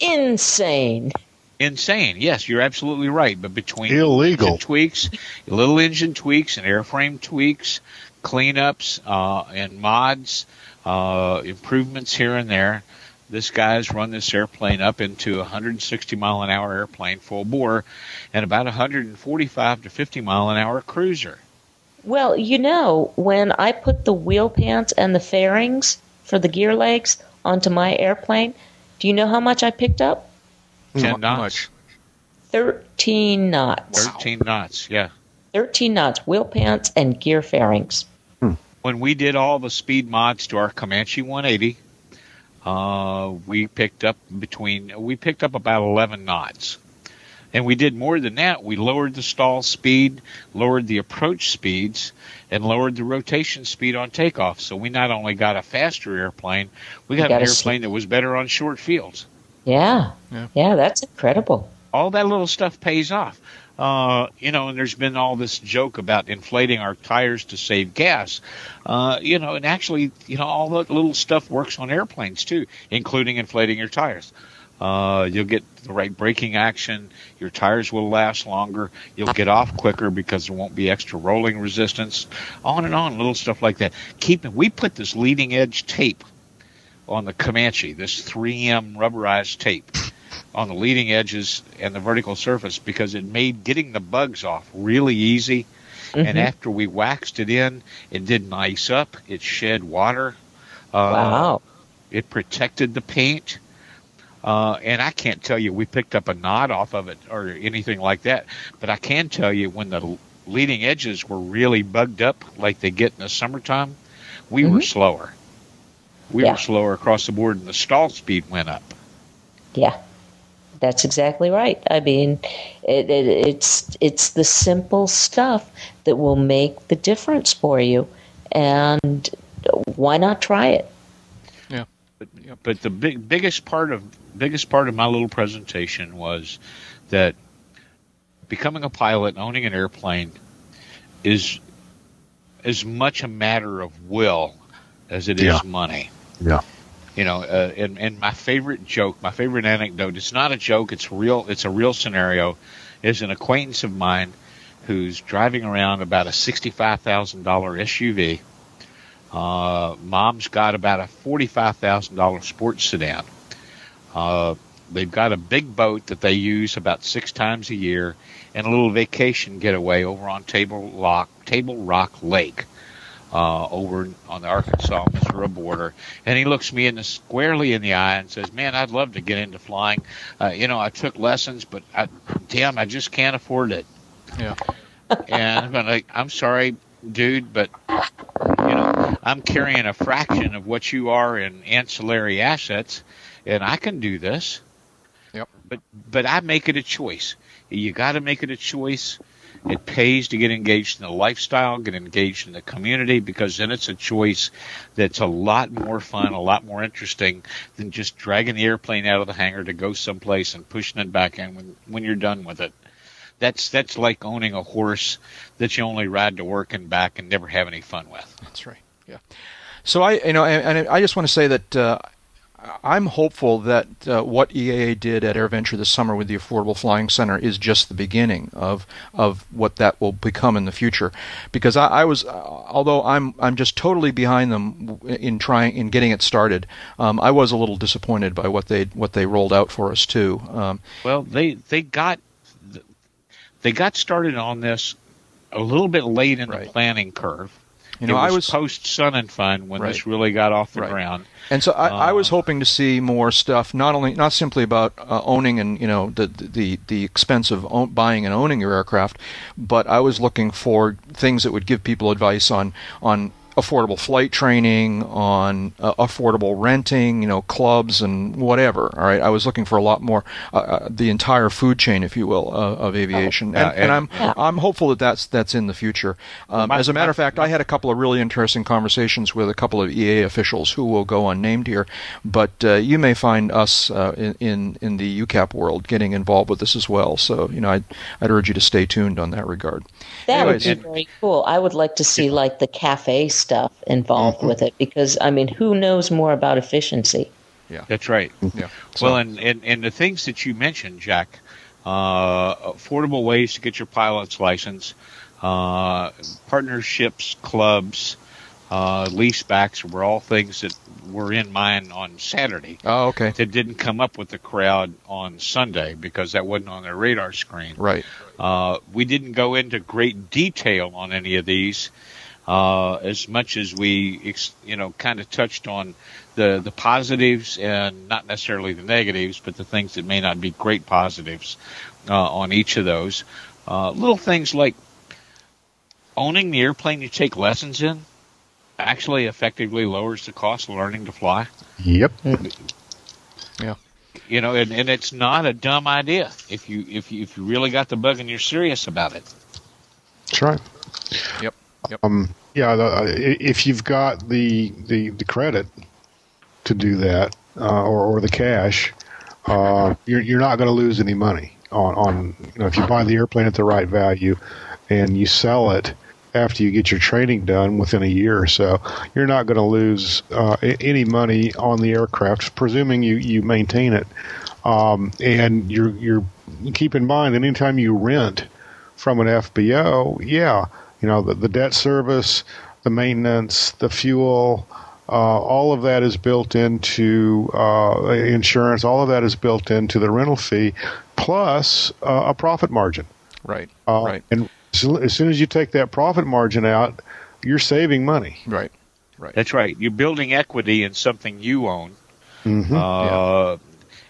Speaker 5: Insane.
Speaker 3: Insane. Yes, you're absolutely right. But between
Speaker 4: illegal
Speaker 3: tweaks, little engine tweaks, and airframe tweaks, cleanups, uh, and mods, uh, improvements here and there, this guy's run this airplane up into a 160 mile an hour airplane full bore and about 145 to 50 mile an hour cruiser.
Speaker 5: Well, you know, when I put the wheel pants and the fairings for the gear legs onto my airplane, do you know how much I picked up?
Speaker 3: 10 knots.
Speaker 5: 13 knots.
Speaker 3: 13 knots, yeah.
Speaker 5: 13 knots, wheel pants and gear fairings. Hmm.
Speaker 3: When we did all the speed mods to our Comanche 180, uh, we picked up between we picked up about 11 knots. And we did more than that. We lowered the stall speed, lowered the approach speeds, and lowered the rotation speed on takeoff. So we not only got a faster airplane, we got,
Speaker 5: got
Speaker 3: an
Speaker 5: a
Speaker 3: airplane that was better on short fields.
Speaker 5: Yeah.
Speaker 2: Yeah.
Speaker 5: Yeah, that's incredible.
Speaker 3: All that little stuff pays off. Uh, you know, and there's been all this joke about inflating our tires to save gas. Uh, you know, and actually, you know, all that little stuff works on airplanes too, including inflating your tires. Uh, you'll get the right braking action. Your tires will last longer. You'll get off quicker because there won't be extra rolling resistance. On and on, little stuff like that. Keep we put this leading edge tape on the Comanche, this 3M rubberized tape on the leading edges and the vertical surface because it made getting the bugs off really easy. And after we waxed it in, it didn't ice up. It shed water. Uh,
Speaker 5: wow.
Speaker 3: It protected the paint. Uh, and I can't tell you we picked up a knot off of it or anything like that. But I can tell you when the leading edges were really bugged up like they get in the summertime, we were slower. We
Speaker 5: Yeah.
Speaker 3: were slower across the board and the stall speed went up.
Speaker 5: Yeah, that's exactly right. I mean, it, it, it's it's the simple stuff that will make the difference for you, and why not try it?
Speaker 2: Yeah.
Speaker 3: But, but the big biggest part of biggest part of my little presentation was that becoming a pilot, and owning an airplane, is as much a matter of will as it is
Speaker 4: Yeah.
Speaker 3: money.
Speaker 4: Yeah.
Speaker 3: You know, uh, and, and my favorite joke, my favorite anecdote, it's not a joke, it's real, it's a real scenario, is an acquaintance of mine who's driving around about a $65,000 SUV. Uh, mom's got about a $45,000 sports sedan. Uh, they've got a big boat that they use about six times a year and a little vacation getaway over on Table Rock, Table Rock Lake uh, over on the Arkansas Missouri border, and he looks me in the squarely in the eye and says, "Man, I'd love to get into flying. Uh, you know, I took lessons, but I, damn, I just can't afford it."
Speaker 2: Yeah.
Speaker 3: And I'm like, "I'm sorry, dude, but you know, I'm carrying a fraction of what you are in ancillary assets, and I can do this."
Speaker 2: Yep.
Speaker 3: But but I make it a choice. You got to make it a choice. It pays to get engaged in the lifestyle, get engaged in the community, because then it's a choice that's a lot more fun, a lot more interesting than just dragging the airplane out of the hangar to go someplace and pushing it back in when, when you're done with it. That's that's like owning a horse that you only ride to work and back and never have any fun with.
Speaker 2: That's right. Yeah. So I, you know, and, I just want to say that uh, I'm hopeful that uh, what EAA did at AirVenture this summer with the Affordable Flying Center is just the beginning of of what that will become in the future. Because I, I was, uh, although I'm I'm just totally behind them in trying in getting it started. Um, I was a little disappointed by what they what they rolled out for us too. Um,
Speaker 3: Well, they they got they got started on this a little bit late in
Speaker 2: Right.
Speaker 3: the planning curve.
Speaker 2: You know,
Speaker 3: it
Speaker 2: I
Speaker 3: was,
Speaker 2: was-
Speaker 3: post Sun and Fun when
Speaker 2: Right.
Speaker 3: this really got off the
Speaker 2: Right.
Speaker 3: ground.
Speaker 2: And so I, I was
Speaker 3: Uh,
Speaker 2: hoping to see more stuff, not only not simply about uh, owning and you know the the the expense of own, buying and owning your aircraft, but I was looking for things that would give people advice on on affordable flight training, on uh, affordable renting, you know, clubs and whatever. All right, I was looking for a lot more, uh, uh, the entire food chain, if you will, uh, of aviation,
Speaker 3: Oh,
Speaker 2: and, and, I'm
Speaker 5: yeah.
Speaker 2: I'm hopeful that that's that's in the future. Um,
Speaker 3: my-
Speaker 2: as a matter of
Speaker 3: my-
Speaker 2: fact, I had a couple of really interesting conversations with a couple of EAA officials who will go unnamed here, but uh, you may find us uh, in, in in the UCAP world getting involved with this as well. So you know, I'd I'd urge you to stay tuned on that regard.
Speaker 5: That
Speaker 2: Anyways.
Speaker 5: would be very cool. I would like to see like the CAFE stuff involved
Speaker 2: Mm-hmm.
Speaker 5: with it because I mean, who knows more about efficiency?
Speaker 3: Yeah, that's right.
Speaker 2: Yeah. So-
Speaker 3: Well, and, and, and the things that you mentioned, Jack, uh, affordable ways to get your pilot's license, uh, partnerships, clubs, uh, lease backs were all things that were in mine on Saturday
Speaker 2: oh, okay.
Speaker 3: that didn't come up with the crowd on Sunday because that wasn't on their radar screen.
Speaker 2: Right.
Speaker 3: Uh, we didn't go into great detail on any of these, uh, as much as we, you know, kind of touched on the the positives and not necessarily the negatives, but the things that may not be great positives uh, on each of those. Uh, little things like owning the airplane you take lessons in actually effectively lowers the cost of learning to fly.
Speaker 4: Yep. Yeah.
Speaker 3: You know, and, and it's not a dumb idea if you if you if you really got the bug and you're serious about it.
Speaker 4: That's right.
Speaker 2: Yep. Yep.
Speaker 4: Um, yeah, the, uh, if you've got the, the, the credit to do that, uh, or, or the cash, uh, you're, you're not going to lose any money on, on, you know, if you buy the airplane at the right value and you sell it after you get your training done within a year or so, you're not going to lose uh, any money on the aircraft, presuming you, you maintain it. Um, and you're, you're, keep in mind, anytime you rent from an FBO, yeah, you know, the, the debt service, the maintenance, the fuel, uh, all of that is built into uh, insurance. All of that is built into the rental fee, plus uh, a profit margin.
Speaker 2: Right.
Speaker 4: Uh,
Speaker 2: right.
Speaker 4: And so, as soon as you take that profit margin out, you're saving money.
Speaker 2: Right. Right.
Speaker 3: That's right. You're building equity in something you own.
Speaker 4: Mm-hmm.
Speaker 3: Uh,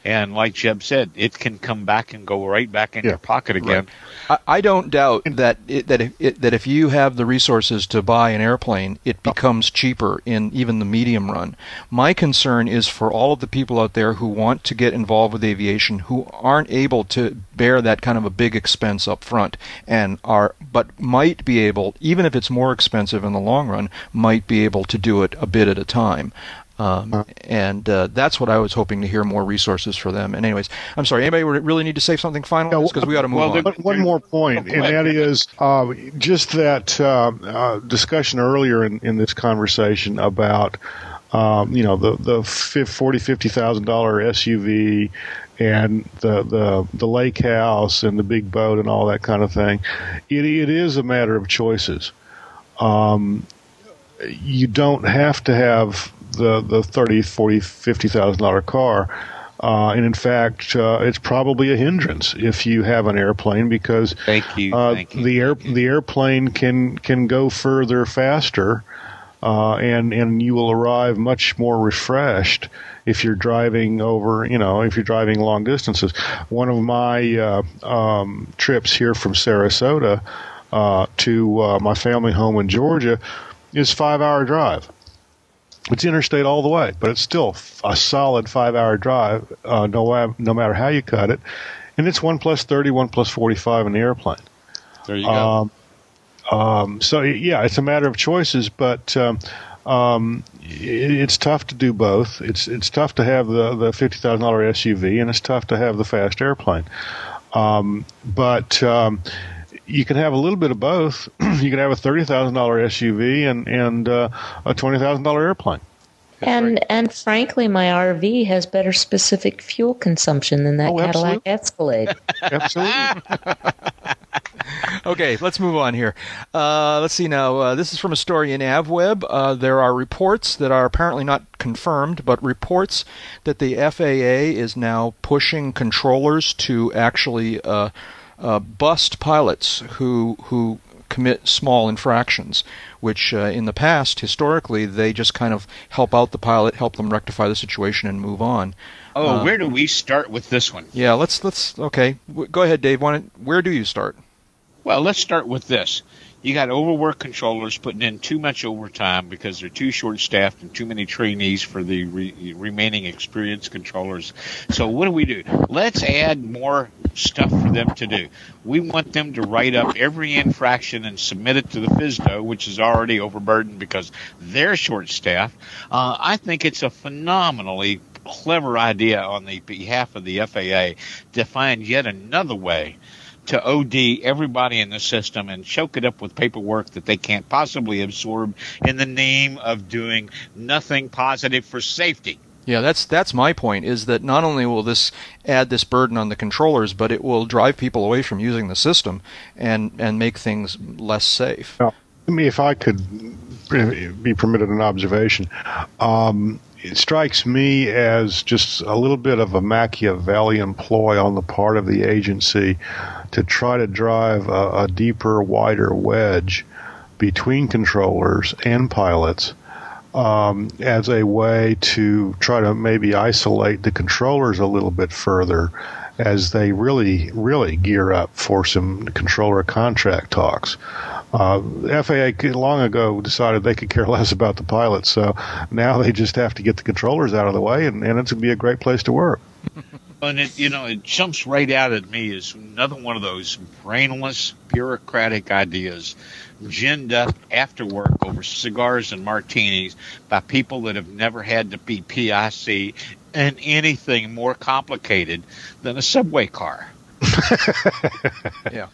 Speaker 3: And like Jeb said, it can come back and go right back in
Speaker 4: Yeah.
Speaker 3: your pocket again.
Speaker 2: I, I don't doubt that it, that if it, that if you have the resources to buy an airplane, it oh. becomes cheaper in even the medium run. My concern is for all of the people out there who want to get involved with aviation who aren't able to bear that kind of a big expense up front and are but might be able even if it's more expensive in the long run might be able to do it a bit at a time. Um, and uh, that's what I was hoping to hear more resources for them. And anyways, I'm sorry. Anybody re- really need to say something final
Speaker 4: Yeah,
Speaker 2: because we got to move
Speaker 3: well,
Speaker 2: on.
Speaker 3: the-
Speaker 4: But one more point, and that is uh, just that uh, uh, discussion earlier in, in this conversation about um, you know the the fif- forty fifty thousand dollar SUV and the, the the lake house and the big boat and all that kind of thing. It it is a matter of choices. Um, you don't have to have the the thirty forty fifty thousand dollar car. Uh, and in fact, uh, it's probably a hindrance if you have an airplane because
Speaker 3: Thank you.
Speaker 4: uh,
Speaker 3: thank you.
Speaker 4: the air the airplane can can go further faster, uh, and and you will arrive much more refreshed if you're driving over you know if you're driving long distances. One of my uh, um, trips here from Sarasota uh, to uh, my family home in Georgia is five hour drive. It's interstate all the way, but it's still a solid five hour drive, uh, no, no matter how you cut it. And it's one plus 30, one plus 45 in the airplane.
Speaker 3: there you go.
Speaker 4: Um, um, so yeah, it's a matter of choices, but um, um, it, it's tough to do both. It's it's tough to have the the fifty thousand dollar SUV, and it's tough to have the fast airplane. Um, but um, you can have a little bit of both. you can have a thirty thousand dollar SUV and and uh, a twenty thousand dollar airplane.
Speaker 5: and and frankly, my RV has better specific fuel consumption than that
Speaker 4: Oh,
Speaker 5: Cadillac
Speaker 4: absolutely.
Speaker 5: Escalade.
Speaker 4: Absolutely.
Speaker 2: okay, let's move on here. Uh, let's see now. Uh, this is from a story in AvWeb. Uh, there are reports that are apparently not confirmed, but reports that the FAA is now pushing controllers to actually uh, bust pilots who who commit small infractions, which uh, in the past, historically, they just kind of help out the pilot, help them rectify the situation, and move on.
Speaker 3: oh,
Speaker 2: uh,
Speaker 3: where do we start with this one?
Speaker 2: Yeah, let's let's okay. W- Go ahead, Dave. Why where do you start?
Speaker 3: Well, let's start with this. You got overworked controllers putting in too much overtime because they're too short staffed and too many trainees for the re- remaining experienced controllers. So what do we do? Let's add more stuff for them to do. We want them to write up every infraction and submit it to the FSDO, which is already overburdened because they're short staffed. Uh, I think it's a phenomenally clever idea on the behalf of the FAA to find yet another way to OD everybody in the system and choke it up with paperwork that they can't possibly absorb in the name of doing nothing positive for safety.
Speaker 2: Yeah, that's that's my point. Is that not only will this add this burden on the controllers, but it will drive people away from using the system and and make things less safe.
Speaker 4: Now, I mean, if I could be permitted an observation, um, it strikes me as just a little bit of a Machiavellian ploy on the part of the agency to try to drive a, a deeper, wider wedge between controllers and pilots um, as a way to try to maybe isolate the controllers a little bit further as they really, really gear up for some controller contract talks. Uh, FAA long ago decided they could care less about the pilots, so now they just have to get the controllers out of the way, and, and it's going to be a great place to work.
Speaker 3: And it, you know, it jumps right out at me as another one of those brainless, bureaucratic ideas ginned up after work over cigars and martinis by people that have never had to be PIC and anything more complicated than a subway car.
Speaker 2: yeah.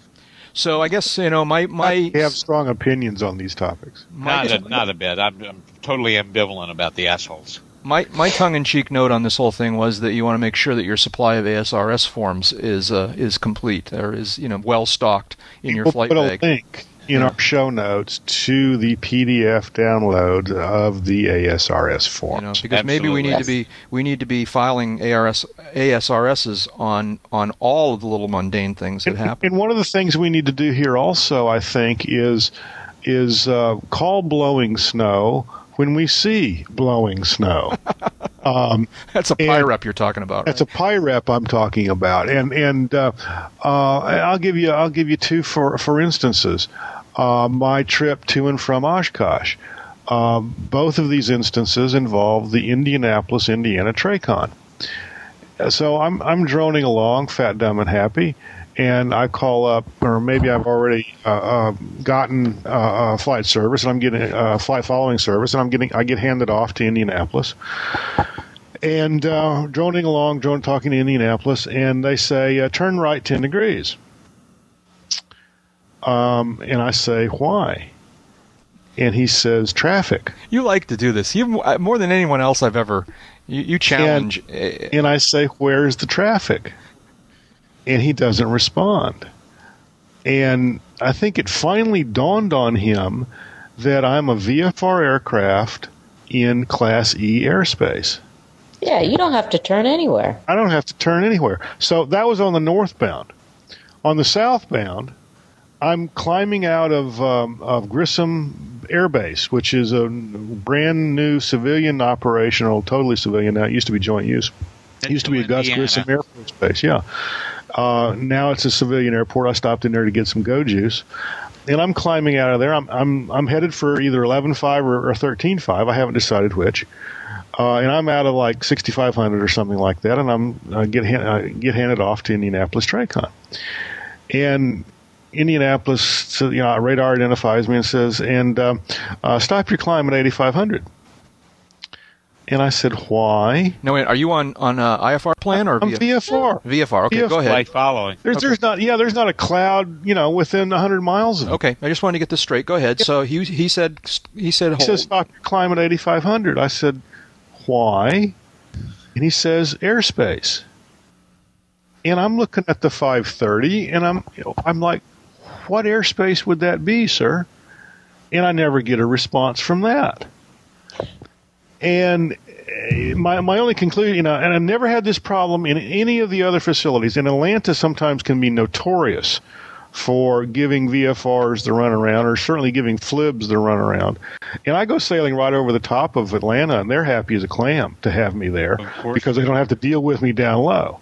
Speaker 2: So I guess you know my my
Speaker 4: I have strong opinions on these topics.
Speaker 3: Not a, not a bit. I'm, I'm totally ambivalent about the assholes
Speaker 2: my my tongue-in-cheek note on this whole thing was that you want to make sure that your supply of ASRS forms is uh, is complete or is you know well stocked in your flight
Speaker 4: put
Speaker 2: bag.
Speaker 4: A link in yeah. our show notes to the PDF download of the ASRS forms.
Speaker 2: You know, because Absolutely. maybe we need to be we need to be filing ARS ASRSs on on all of the little mundane things that
Speaker 4: and,
Speaker 2: happen.
Speaker 4: And one of the things we need to do here also, I think, is is uh, call blowing snow when we see blowing snow.
Speaker 2: Um, that's a PIREP you're talking about. Right?
Speaker 4: That's a PIREP I'm talking about, and and uh, uh, I'll give you I'll give you two for for instances. Uh, my trip to and from Oshkosh. Um, both of these instances involve the Indianapolis, Indiana Tracon. So I'm I'm droning along, fat, dumb, and happy, and I call up, or maybe I've already uh, uh, gotten uh, a flight service, and I'm getting uh, flight following service, and I'm getting I get handed off to Indianapolis, and uh, droning along, drone talking to Indianapolis, and they say uh, turn right ten degrees, um, and I say why, and he says traffic.
Speaker 2: You like to do this, you more than anyone else I've ever. You, you challenge,
Speaker 4: and, and I say, "Where's the traffic?" and he doesn't respond. And I think it finally dawned on him that I'm a VFR aircraft in Class E airspace.
Speaker 5: Yeah, you don't have to turn anywhere.
Speaker 4: I don't have to turn anywhere. So that was on the northbound. On the southbound, I'm climbing out of um, of Grissom Air Base, which is a brand new civilian operational, totally civilian now. It used to be joint use. It used to be a Gus Grissom Air Force Base, yeah. Uh, now it's a civilian airport. I stopped in there to get some go juice, and I'm climbing out of there. I'm I'm I'm headed for either 11.5 or, or 13.5. I haven't decided which. Uh, and I'm out of like 6,500 or something like that, and I'm uh, get hand, get handed off to Indianapolis Tracon, and Indianapolis, you know, radar identifies me and says, "And um, uh, stop your climb at 8,500." And I said, "Why?"
Speaker 2: No, wait. Are you on on uh, IFR plan or
Speaker 4: I'm VFR?
Speaker 2: VFR. Okay, VFR. go ahead.
Speaker 3: Flight following.
Speaker 4: There's
Speaker 2: okay.
Speaker 4: there's not yeah there's not a cloud you know within 100 miles of it.
Speaker 2: Okay, I just wanted to get this straight. Go ahead. So he he said he said
Speaker 4: he says stop your climb at 8500. I said, "Why?" And he says, "Airspace." And I'm looking at the 530, and I'm you know, I'm like, "What airspace would that be, sir?" And I never get a response from that. And eh, my my only conclusion, you know, and I've never had this problem in any of the other facilities. And Atlanta sometimes can be notorious for giving VFRs the runaround, or certainly giving FLIBs the runaround. And I go sailing right over the top of Atlanta, and they're happy as a clam to have me there because they don't have to deal with me down low.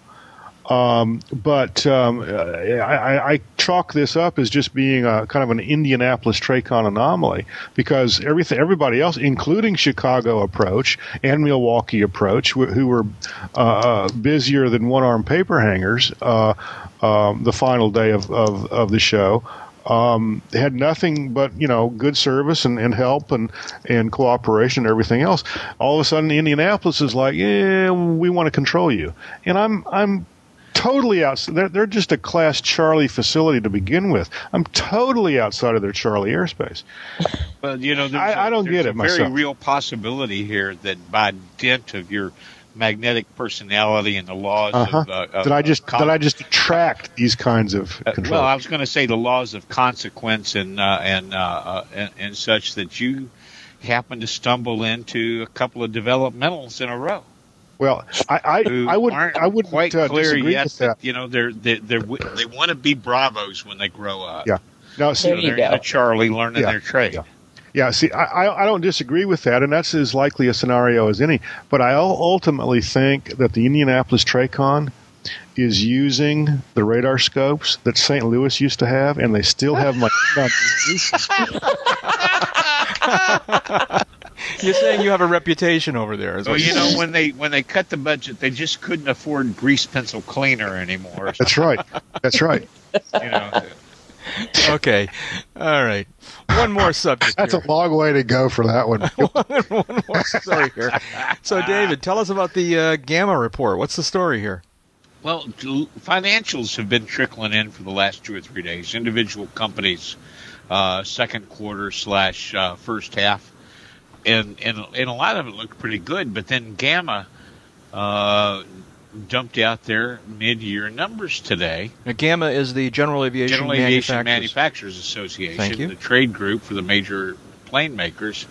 Speaker 4: Um, but um, I, I, chalk this up as just being a kind of an Indianapolis Tracon anomaly because everything, everybody else, including Chicago approach and Milwaukee approach, who were uh, uh, busier than one arm paper hangers uh, um, the final day of, of, of the show um, had nothing but you know good service and, and help and and cooperation and everything else. All of a sudden, Indianapolis is like, yeah, we want to control you, and I'm I'm totally outside. They're, they're just a Class Charlie facility to begin with. I'm totally outside of their Charlie airspace.
Speaker 3: Well, you know,
Speaker 4: I
Speaker 3: a,
Speaker 4: I don't get it
Speaker 3: a
Speaker 4: myself.
Speaker 3: Very real possibility here that by dint of your magnetic personality and the laws
Speaker 4: uh-huh.
Speaker 3: of, uh,
Speaker 4: did I just con- did I just attract these kinds of control?
Speaker 3: Uh, well, I was going to say the laws of consequence and uh, and, uh, uh, and and such that you happen to stumble into a couple of developmentals in a row.
Speaker 4: Well, I I, I would I would
Speaker 3: quite
Speaker 4: uh,
Speaker 3: clear
Speaker 4: yet
Speaker 3: that, that, you know they're they they they want to be bravos when they grow up.
Speaker 4: Yeah.
Speaker 5: No, see, there you
Speaker 3: go. Charlie learning
Speaker 4: yeah.
Speaker 3: their trade.
Speaker 4: Yeah. Yeah, see, I, I don't disagree with that, and that's as likely a scenario as any. But I ultimately think that the Indianapolis Tracon is using the radar scopes that St. Louis used to have, and they still have my.
Speaker 2: You're saying you have a reputation over there.
Speaker 3: Well, you know, when they when they cut the budget, they just couldn't afford grease pencil cleaner anymore.
Speaker 4: That's right. That's right.
Speaker 3: you know.
Speaker 2: Okay. All right. One more subject.
Speaker 4: That's
Speaker 2: here.
Speaker 4: a long way to go for that one.
Speaker 2: one, one more story here. So, David, tell us about the uh, GAMA report. What's the story here?
Speaker 3: Well, financials have been trickling in for the last two or three days. Individual companies, uh, second quarter slash uh, first half, and, and and a lot of it looked pretty good. But then GAMA uh, dumped out their mid-year numbers today.
Speaker 2: Now, GAMA is the General Aviation,
Speaker 3: General Aviation
Speaker 2: Manufacturers.
Speaker 3: Manufacturers Association, the trade group for the major plane makers.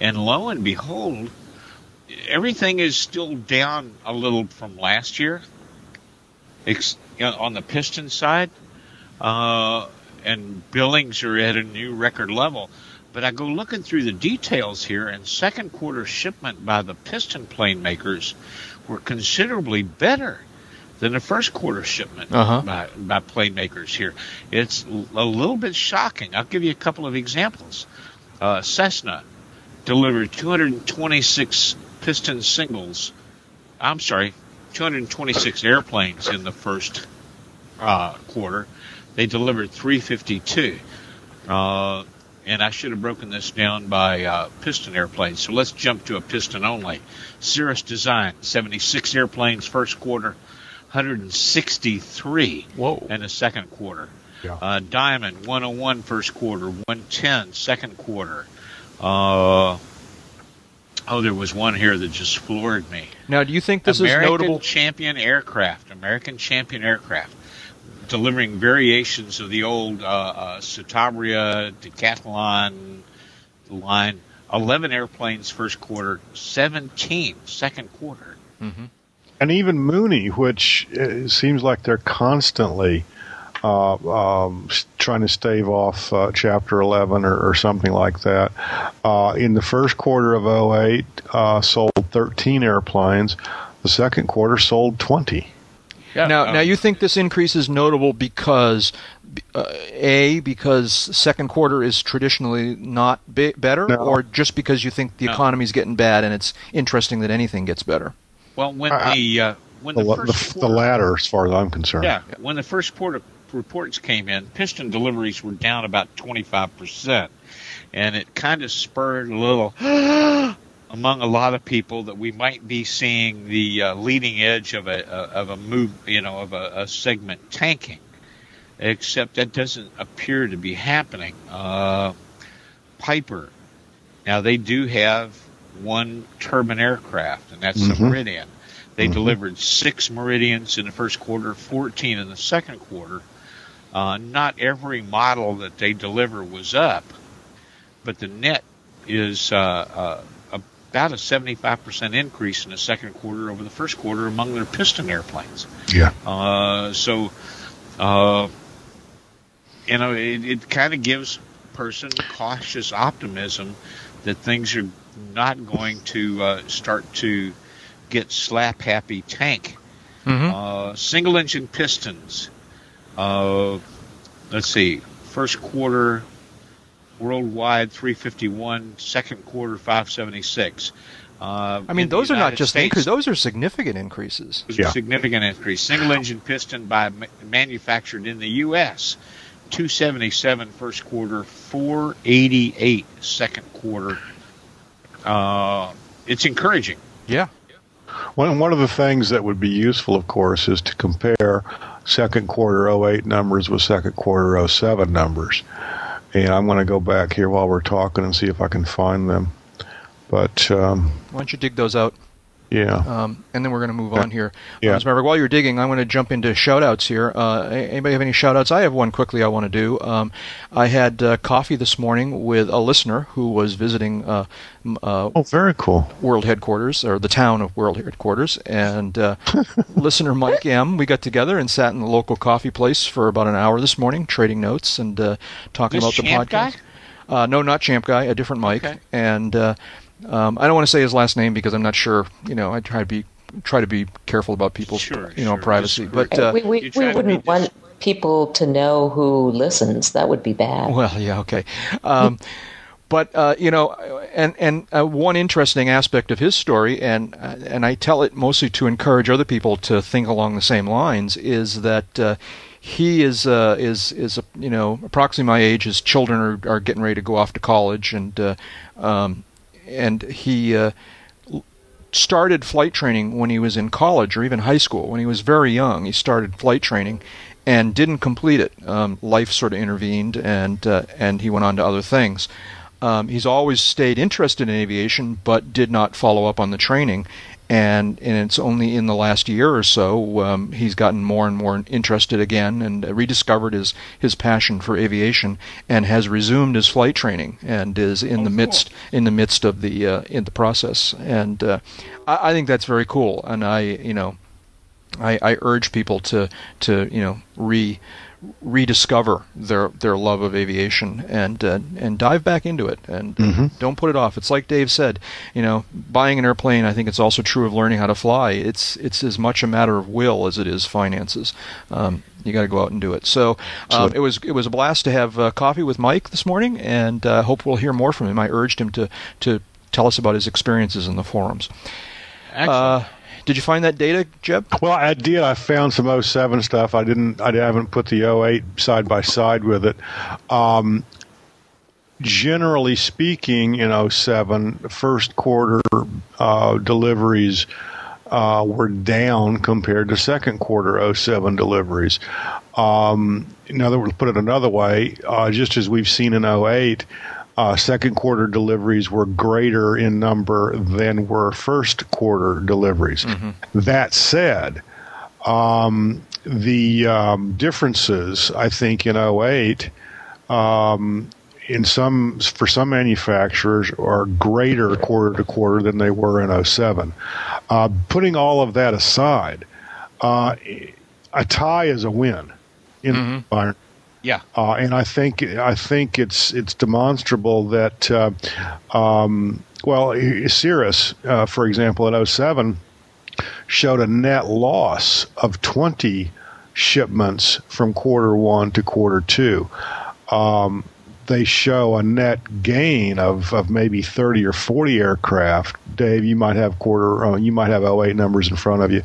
Speaker 3: And lo and behold, everything is still down a little from last year ex- on the piston side. Uh, and billings are at a new record level. But I go looking through the details here, and second quarter shipment by the piston plane makers were considerably better than the first quarter shipment
Speaker 2: Uh-huh.
Speaker 3: by, by plane makers here. It's a little bit shocking. I'll give you a couple of examples. Uh, Cessna delivered 226 piston singles. I'm sorry, 226 airplanes in the first uh, quarter. They delivered 352. Uh, and I should have broken this down by uh, piston airplanes. So let's jump to a piston only. Cirrus Design, 76 airplanes first quarter, 163
Speaker 2: Whoa.
Speaker 3: in the second quarter.
Speaker 4: Yeah.
Speaker 3: Uh, Diamond, 101 first quarter, 110 second quarter. Uh, oh, there was one here that just floored me.
Speaker 2: Now, do you think this
Speaker 3: American
Speaker 2: is notable?
Speaker 3: American Champion Aircraft, American Champion Aircraft, delivering variations of the old uh, uh, Citabria, Decathlon line. 11 airplanes first quarter, 17 second quarter.
Speaker 2: Mhm.
Speaker 4: and even Mooney, which uh, seems like they're constantly uh, um, trying to stave off uh, Chapter 11 or, or something like that. Uh, in the first quarter of 08, uh, sold 13 airplanes. The second quarter sold 20.
Speaker 3: Yeah.
Speaker 2: Now,
Speaker 3: uh,
Speaker 2: now you think this increase is notable because, uh, a, because second quarter is traditionally not be- better,
Speaker 4: No.
Speaker 2: or just because you think the
Speaker 3: No.
Speaker 2: economy's getting bad and it's interesting that anything gets better?
Speaker 3: well, when
Speaker 4: I-
Speaker 3: the uh, when
Speaker 4: The,
Speaker 3: the,
Speaker 4: la-
Speaker 3: first
Speaker 4: the, the latter, as far as I'm concerned.
Speaker 3: Yeah, when the first quarter reports came in, piston deliveries were down about 25%. And it kind of spurred a little among a lot of people that we might be seeing the uh, leading edge of a of a move, you know, of a, a segment tanking. Except that doesn't appear to be happening. Uh, Piper, now they do have one turbine aircraft, and that's the
Speaker 4: Mhm.
Speaker 3: Meridian. They
Speaker 4: Mhm.
Speaker 3: delivered six Meridians in the first quarter, 14 in the second quarter. Uh, not every model that they deliver was up, but the net is uh, uh, about a 75% increase in the second quarter over the first quarter among their piston airplanes.
Speaker 4: Yeah.
Speaker 3: Uh, so, uh, you know, it, it kind of gives a person cautious optimism that things are not going to uh, start to get slap happy tank Uh, single engine pistons. Uh, let's see. First quarter worldwide 351, second quarter 576. Uh,
Speaker 2: I mean, those are not just
Speaker 3: States,
Speaker 2: increases; those are significant increases.
Speaker 4: Yeah.
Speaker 3: significant increase. Single engine piston by ma- manufactured in the U.S. 277 first quarter, 488 second quarter. Uh, it's encouraging.
Speaker 2: Yeah.
Speaker 4: One, one of the things that would be useful, of course, is to compare second quarter 08 numbers with second quarter 07 numbers. And I'm going to go back here while we're talking and see if I can find them. But um,
Speaker 2: Why don't you dig those out?
Speaker 4: Yeah,
Speaker 2: Um, and then we're going to move on here.
Speaker 4: Yeah.
Speaker 2: Uh, Ms. Maverick, while you're digging, I'm going to jump into shout-outs here. Uh, anybody have any shout-outs? I have one quickly I want to do. Um, I had uh, coffee this morning with a listener who was visiting uh, uh,
Speaker 4: oh, very cool.
Speaker 2: world headquarters, or the town of world headquarters, and uh, listener Mike M. We got together and sat in the local coffee place for about an hour this morning, trading notes and uh, talking
Speaker 3: This
Speaker 2: about the
Speaker 3: Champ
Speaker 2: podcast. Uh, no, not Champ Guy, a different Mike.
Speaker 3: Okay.
Speaker 2: And uh, um, I don't want to say his last name because I'm not sure. You know, I try to be try to be careful about people's
Speaker 3: Sure,
Speaker 2: you know
Speaker 3: sure.
Speaker 2: privacy.
Speaker 3: Just-
Speaker 2: But uh,
Speaker 5: we we, we wouldn't
Speaker 3: be
Speaker 5: want people to know who listens. That would be bad.
Speaker 2: Well, yeah, okay. Um, but uh, you know, and and uh, one interesting aspect of his story, and uh, and I tell it mostly to encourage other people to think along the same lines, is that. Uh, he is uh, is is you know approximately my age. His children are, are getting ready to go off to college, and uh, um, and he uh, started flight training when he was in college or even high school. When he was very young, he started flight training and didn't complete it. Um, life sort of intervened, and uh, and he went on to other things. Um, he's always stayed interested in aviation, but did not follow up on the training. And, and it's only in the last year or so um, he's gotten more and more interested again and rediscovered his, his passion for aviation and has resumed his flight training and is in the midst in the midst of the uh, in the process. And uh, I, I think that's very cool. And I you know I, I urge people to to you know re rediscover their their love of aviation and uh, and dive back into it and uh, don't put it off. It's like Dave said, you know, buying an airplane. I think it's also true of learning how to fly. It's it's as much a matter of will as it is finances. Um, you got to go out and do it. So um, it was it was a blast to have uh, coffee with Mike this morning, and uh, hope we'll hear more from him. I urged him to to tell us about his experiences in the forums.
Speaker 3: Excellent.
Speaker 2: Did you find that data, Jeb?
Speaker 4: Well, I did. I found some 07 stuff. I didn't. I haven't put the 08 side by side with it. Um, generally speaking, in 07, first quarter uh, deliveries uh, were down compared to second quarter 07 deliveries. Um, in other words, put it another way, uh, just as we've seen in 08, uh, second quarter deliveries were greater in number than were first quarter deliveries. That said, um, the um, differences, I think, in 08, um, in some for some manufacturers are greater quarter to quarter than they were in 07. Uh, putting all of that aside, uh, a tie is a win in environment.
Speaker 3: Yeah.
Speaker 4: Uh, and I think I think it's it's demonstrable that uh, um, well, Cirrus, uh, for example, at 07, showed a net loss of 20 shipments from quarter one to quarter two. Um, they show a net gain of, of maybe 30 or 40 aircraft. Dave, you might have quarter, uh, you might have 08 numbers in front of you.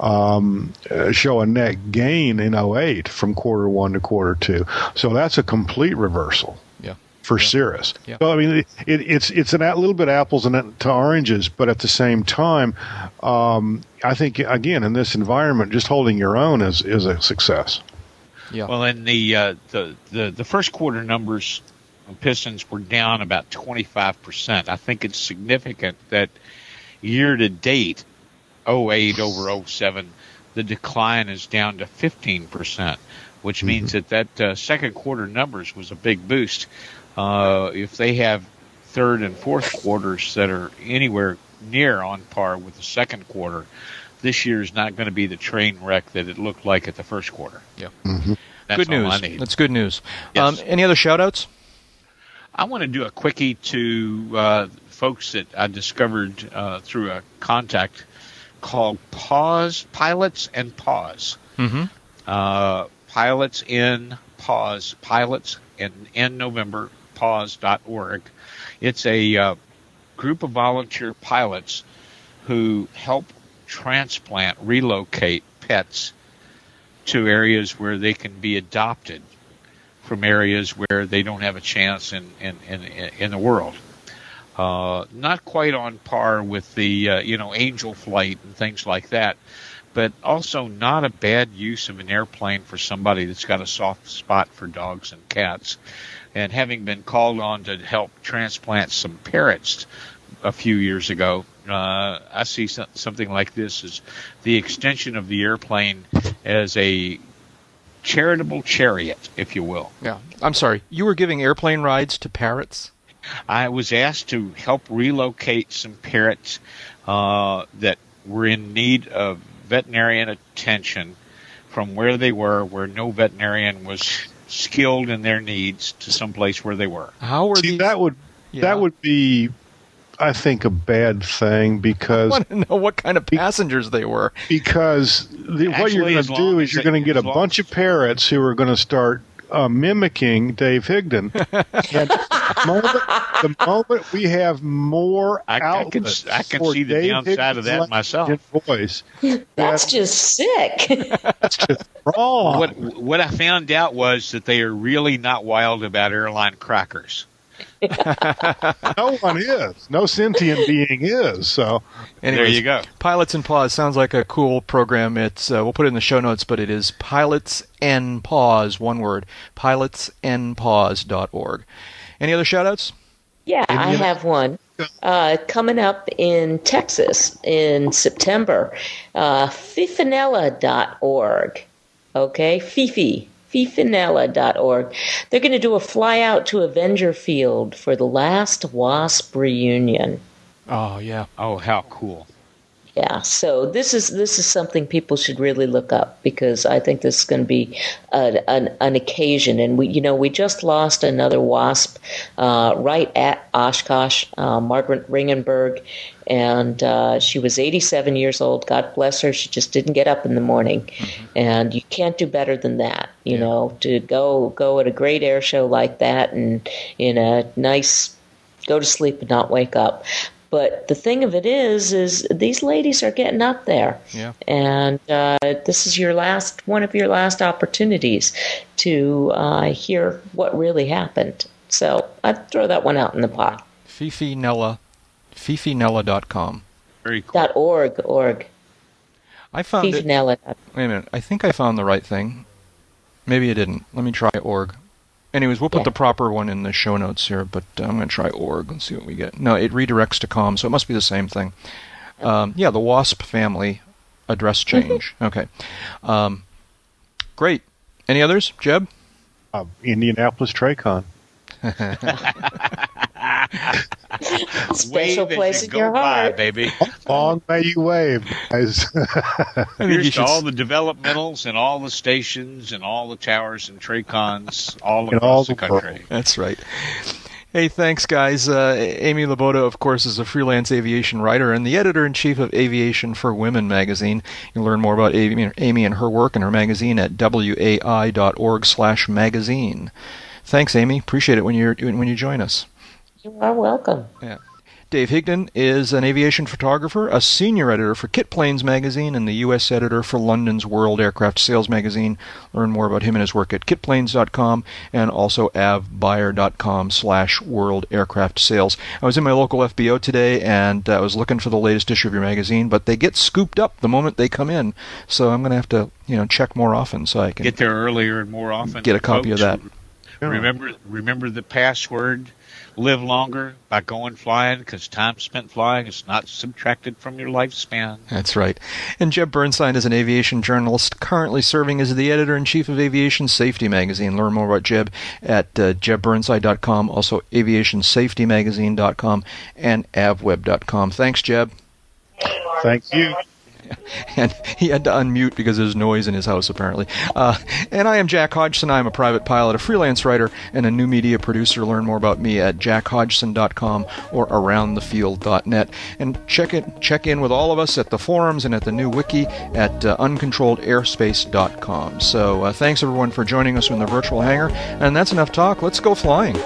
Speaker 4: Um, uh, show a net gain in 08 from quarter one to quarter two. So that's a complete reversal
Speaker 2: Yeah.
Speaker 4: for Cirrus.
Speaker 2: Yeah.
Speaker 4: So I mean, it, it, it's it's an a little bit apples and to oranges, but at the same time, um, I think again in this environment, just holding your own is is a success.
Speaker 2: Yeah.
Speaker 3: Well, in the, uh, the the the first quarter numbers, Pistons were down about twenty five percent. I think it's significant that year to date, 08 over 07, the decline is down to fifteen percent, which means that that uh, second quarter numbers was a big boost. Uh, if they have third and fourth quarters that are anywhere near on par with the second quarter, this year is not going to be the train wreck that it looked like at the first quarter.
Speaker 2: Yeah.
Speaker 3: That's
Speaker 2: good
Speaker 3: all
Speaker 2: news.
Speaker 3: I need.
Speaker 2: That's good news.
Speaker 3: Yes.
Speaker 2: Um, any other shout outs?
Speaker 3: I want to do a quickie to uh, folks that I discovered uh, through a contact called Paws Pilots and Paws.
Speaker 2: Mm-hmm.
Speaker 3: Uh, pilots in Paws Pilots in in November Paws.org. It's a uh, group of volunteer pilots who help transplant, relocate pets to areas where they can be adopted from areas where they don't have a chance in in in, in the world. Uh, not quite on par with the uh, you know angel flight and things like that, but also not a bad use of an airplane for somebody that's got a soft spot for dogs and cats. And having been called on to help transplant some parrots a few years ago, uh, I see so- something like this as the extension of the airplane as a charitable chariot, if you will.
Speaker 2: Yeah. I'm sorry. You were giving airplane rides to parrots?
Speaker 3: I was asked to help relocate some parrots uh, that were in need of veterinarian attention from where they were, where no veterinarian was skilled in their needs, to someplace where they were.
Speaker 2: How were
Speaker 4: See,
Speaker 2: these?
Speaker 4: that would
Speaker 2: Yeah.
Speaker 4: that would be, I think, a bad thing because
Speaker 2: I
Speaker 4: because
Speaker 2: want to know what kind of passengers they were.
Speaker 4: because the, what you're going to do is you're going to get a
Speaker 3: long
Speaker 4: bunch of parrots who are going to start uh, mimicking Dave Higdon. and the moment, the moment we have more
Speaker 3: I- I can- I can
Speaker 4: for
Speaker 3: see the
Speaker 4: Dave
Speaker 3: downside of that myself.
Speaker 4: language and Voice,
Speaker 5: That's just sick.
Speaker 4: that's just wrong.
Speaker 3: What what I found out was that they are really not wild about airline crackers.
Speaker 4: no one is. No sentient being is. So
Speaker 2: Anyways,
Speaker 3: there you go.
Speaker 2: Pilots and Paws sounds like a cool program. It's uh, we'll put it in the show notes, but it is Pilots and Paws, one word, pilotsandpaws.org. Any other shout outs?
Speaker 5: Yeah, I have one. Uh, coming up in Texas in September, uh, fifinella.org. Okay, Fifi, fifinella.org. They're going to do a fly out to Avenger Field for the last WASP reunion.
Speaker 2: Oh, yeah.
Speaker 3: Oh, how cool!
Speaker 5: Yeah, so this is this is something people should really look up because I think this is going to be a, an an occasion, and we you know we just lost another wasp uh, right at Oshkosh, uh, Margaret Ringenberg, and uh, she was 87 years old. God bless her. She just didn't get up in the morning, and you can't do better than that. You know, to go go at a great air show like that, and in a nice go to sleep and not wake up. But the thing of it is, is these ladies are getting up there,
Speaker 2: Yeah.
Speaker 5: and uh, this is your last one of your last opportunities to uh, hear what really happened. So I'd throw that one out in the pot.
Speaker 2: Fifi Nella, fifinella.com.
Speaker 3: Very cool.
Speaker 5: Dot org org.
Speaker 2: I found it.
Speaker 5: Fifinella.
Speaker 2: Wait a minute. I think I found the right thing. Maybe I didn't. Let me try org. Anyways, we'll put
Speaker 5: Yeah.
Speaker 2: the proper one in the show notes here, but uh, I'm going to try org and see what we get. No, it redirects to com, so it must be the same thing. Um, yeah, the WASP family address change. okay. Um, great. Any others, Jeb?
Speaker 4: uh, Indianapolis Tracon.
Speaker 5: Special
Speaker 3: Wave
Speaker 5: place in
Speaker 3: go
Speaker 5: your
Speaker 3: by,
Speaker 5: heart.
Speaker 3: baby.
Speaker 4: Long may you wave, guys.
Speaker 2: I you
Speaker 3: Here's to
Speaker 2: should
Speaker 3: all the developmentals and all the stations and all the towers and Tracons all across
Speaker 4: all
Speaker 3: the
Speaker 4: the
Speaker 3: country.
Speaker 2: That's right. Hey, thanks, guys. Uh, Amy Laboda, of course, is a freelance aviation writer and the editor in chief of Aviation for Women magazine. You can learn more about Amy, Amy and her work and her magazine at wai.org/magazine. Thanks, Amy. Appreciate it when you when you join us.
Speaker 5: You are welcome. Yeah.
Speaker 2: Dave Higdon is an aviation photographer, a senior editor for Kit Planes magazine, and the U.S. editor for London's World Aircraft Sales magazine. Learn more about him and his work at kitplanes.com and also avbuyer.com slash world aircraft sales. I was in my local FBO today and uh, I was looking for the latest issue of your magazine, but they get scooped up the moment they come in, so I'm going to have to you know check more often so I can
Speaker 3: Get there earlier and more often.
Speaker 2: get a copy of that.
Speaker 3: Remember, remember the password. Live longer by going flying, because time spent flying is not subtracted from your lifespan.
Speaker 2: That's right. And Jeb Burnside is an aviation journalist currently serving as the editor in chief of Aviation Safety Magazine. Learn more about Jeb at uh, jebburnside.com, also aviationsafetymagazine.com, and avweb.com. Thanks, Jeb.
Speaker 4: Thank you.
Speaker 2: and he had to unmute because there's noise in his house apparently. Uh, and I am Jack Hodgson. I'm a private pilot, a freelance writer, and a new media producer. Learn more about me at jackhodgson.com or aroundthefield.net. And check it, check in with all of us at the forums and at the new wiki at uh, uncontrolledairspace.com. So uh, thanks everyone for joining us in the virtual hangar. And that's enough talk. Let's go flying.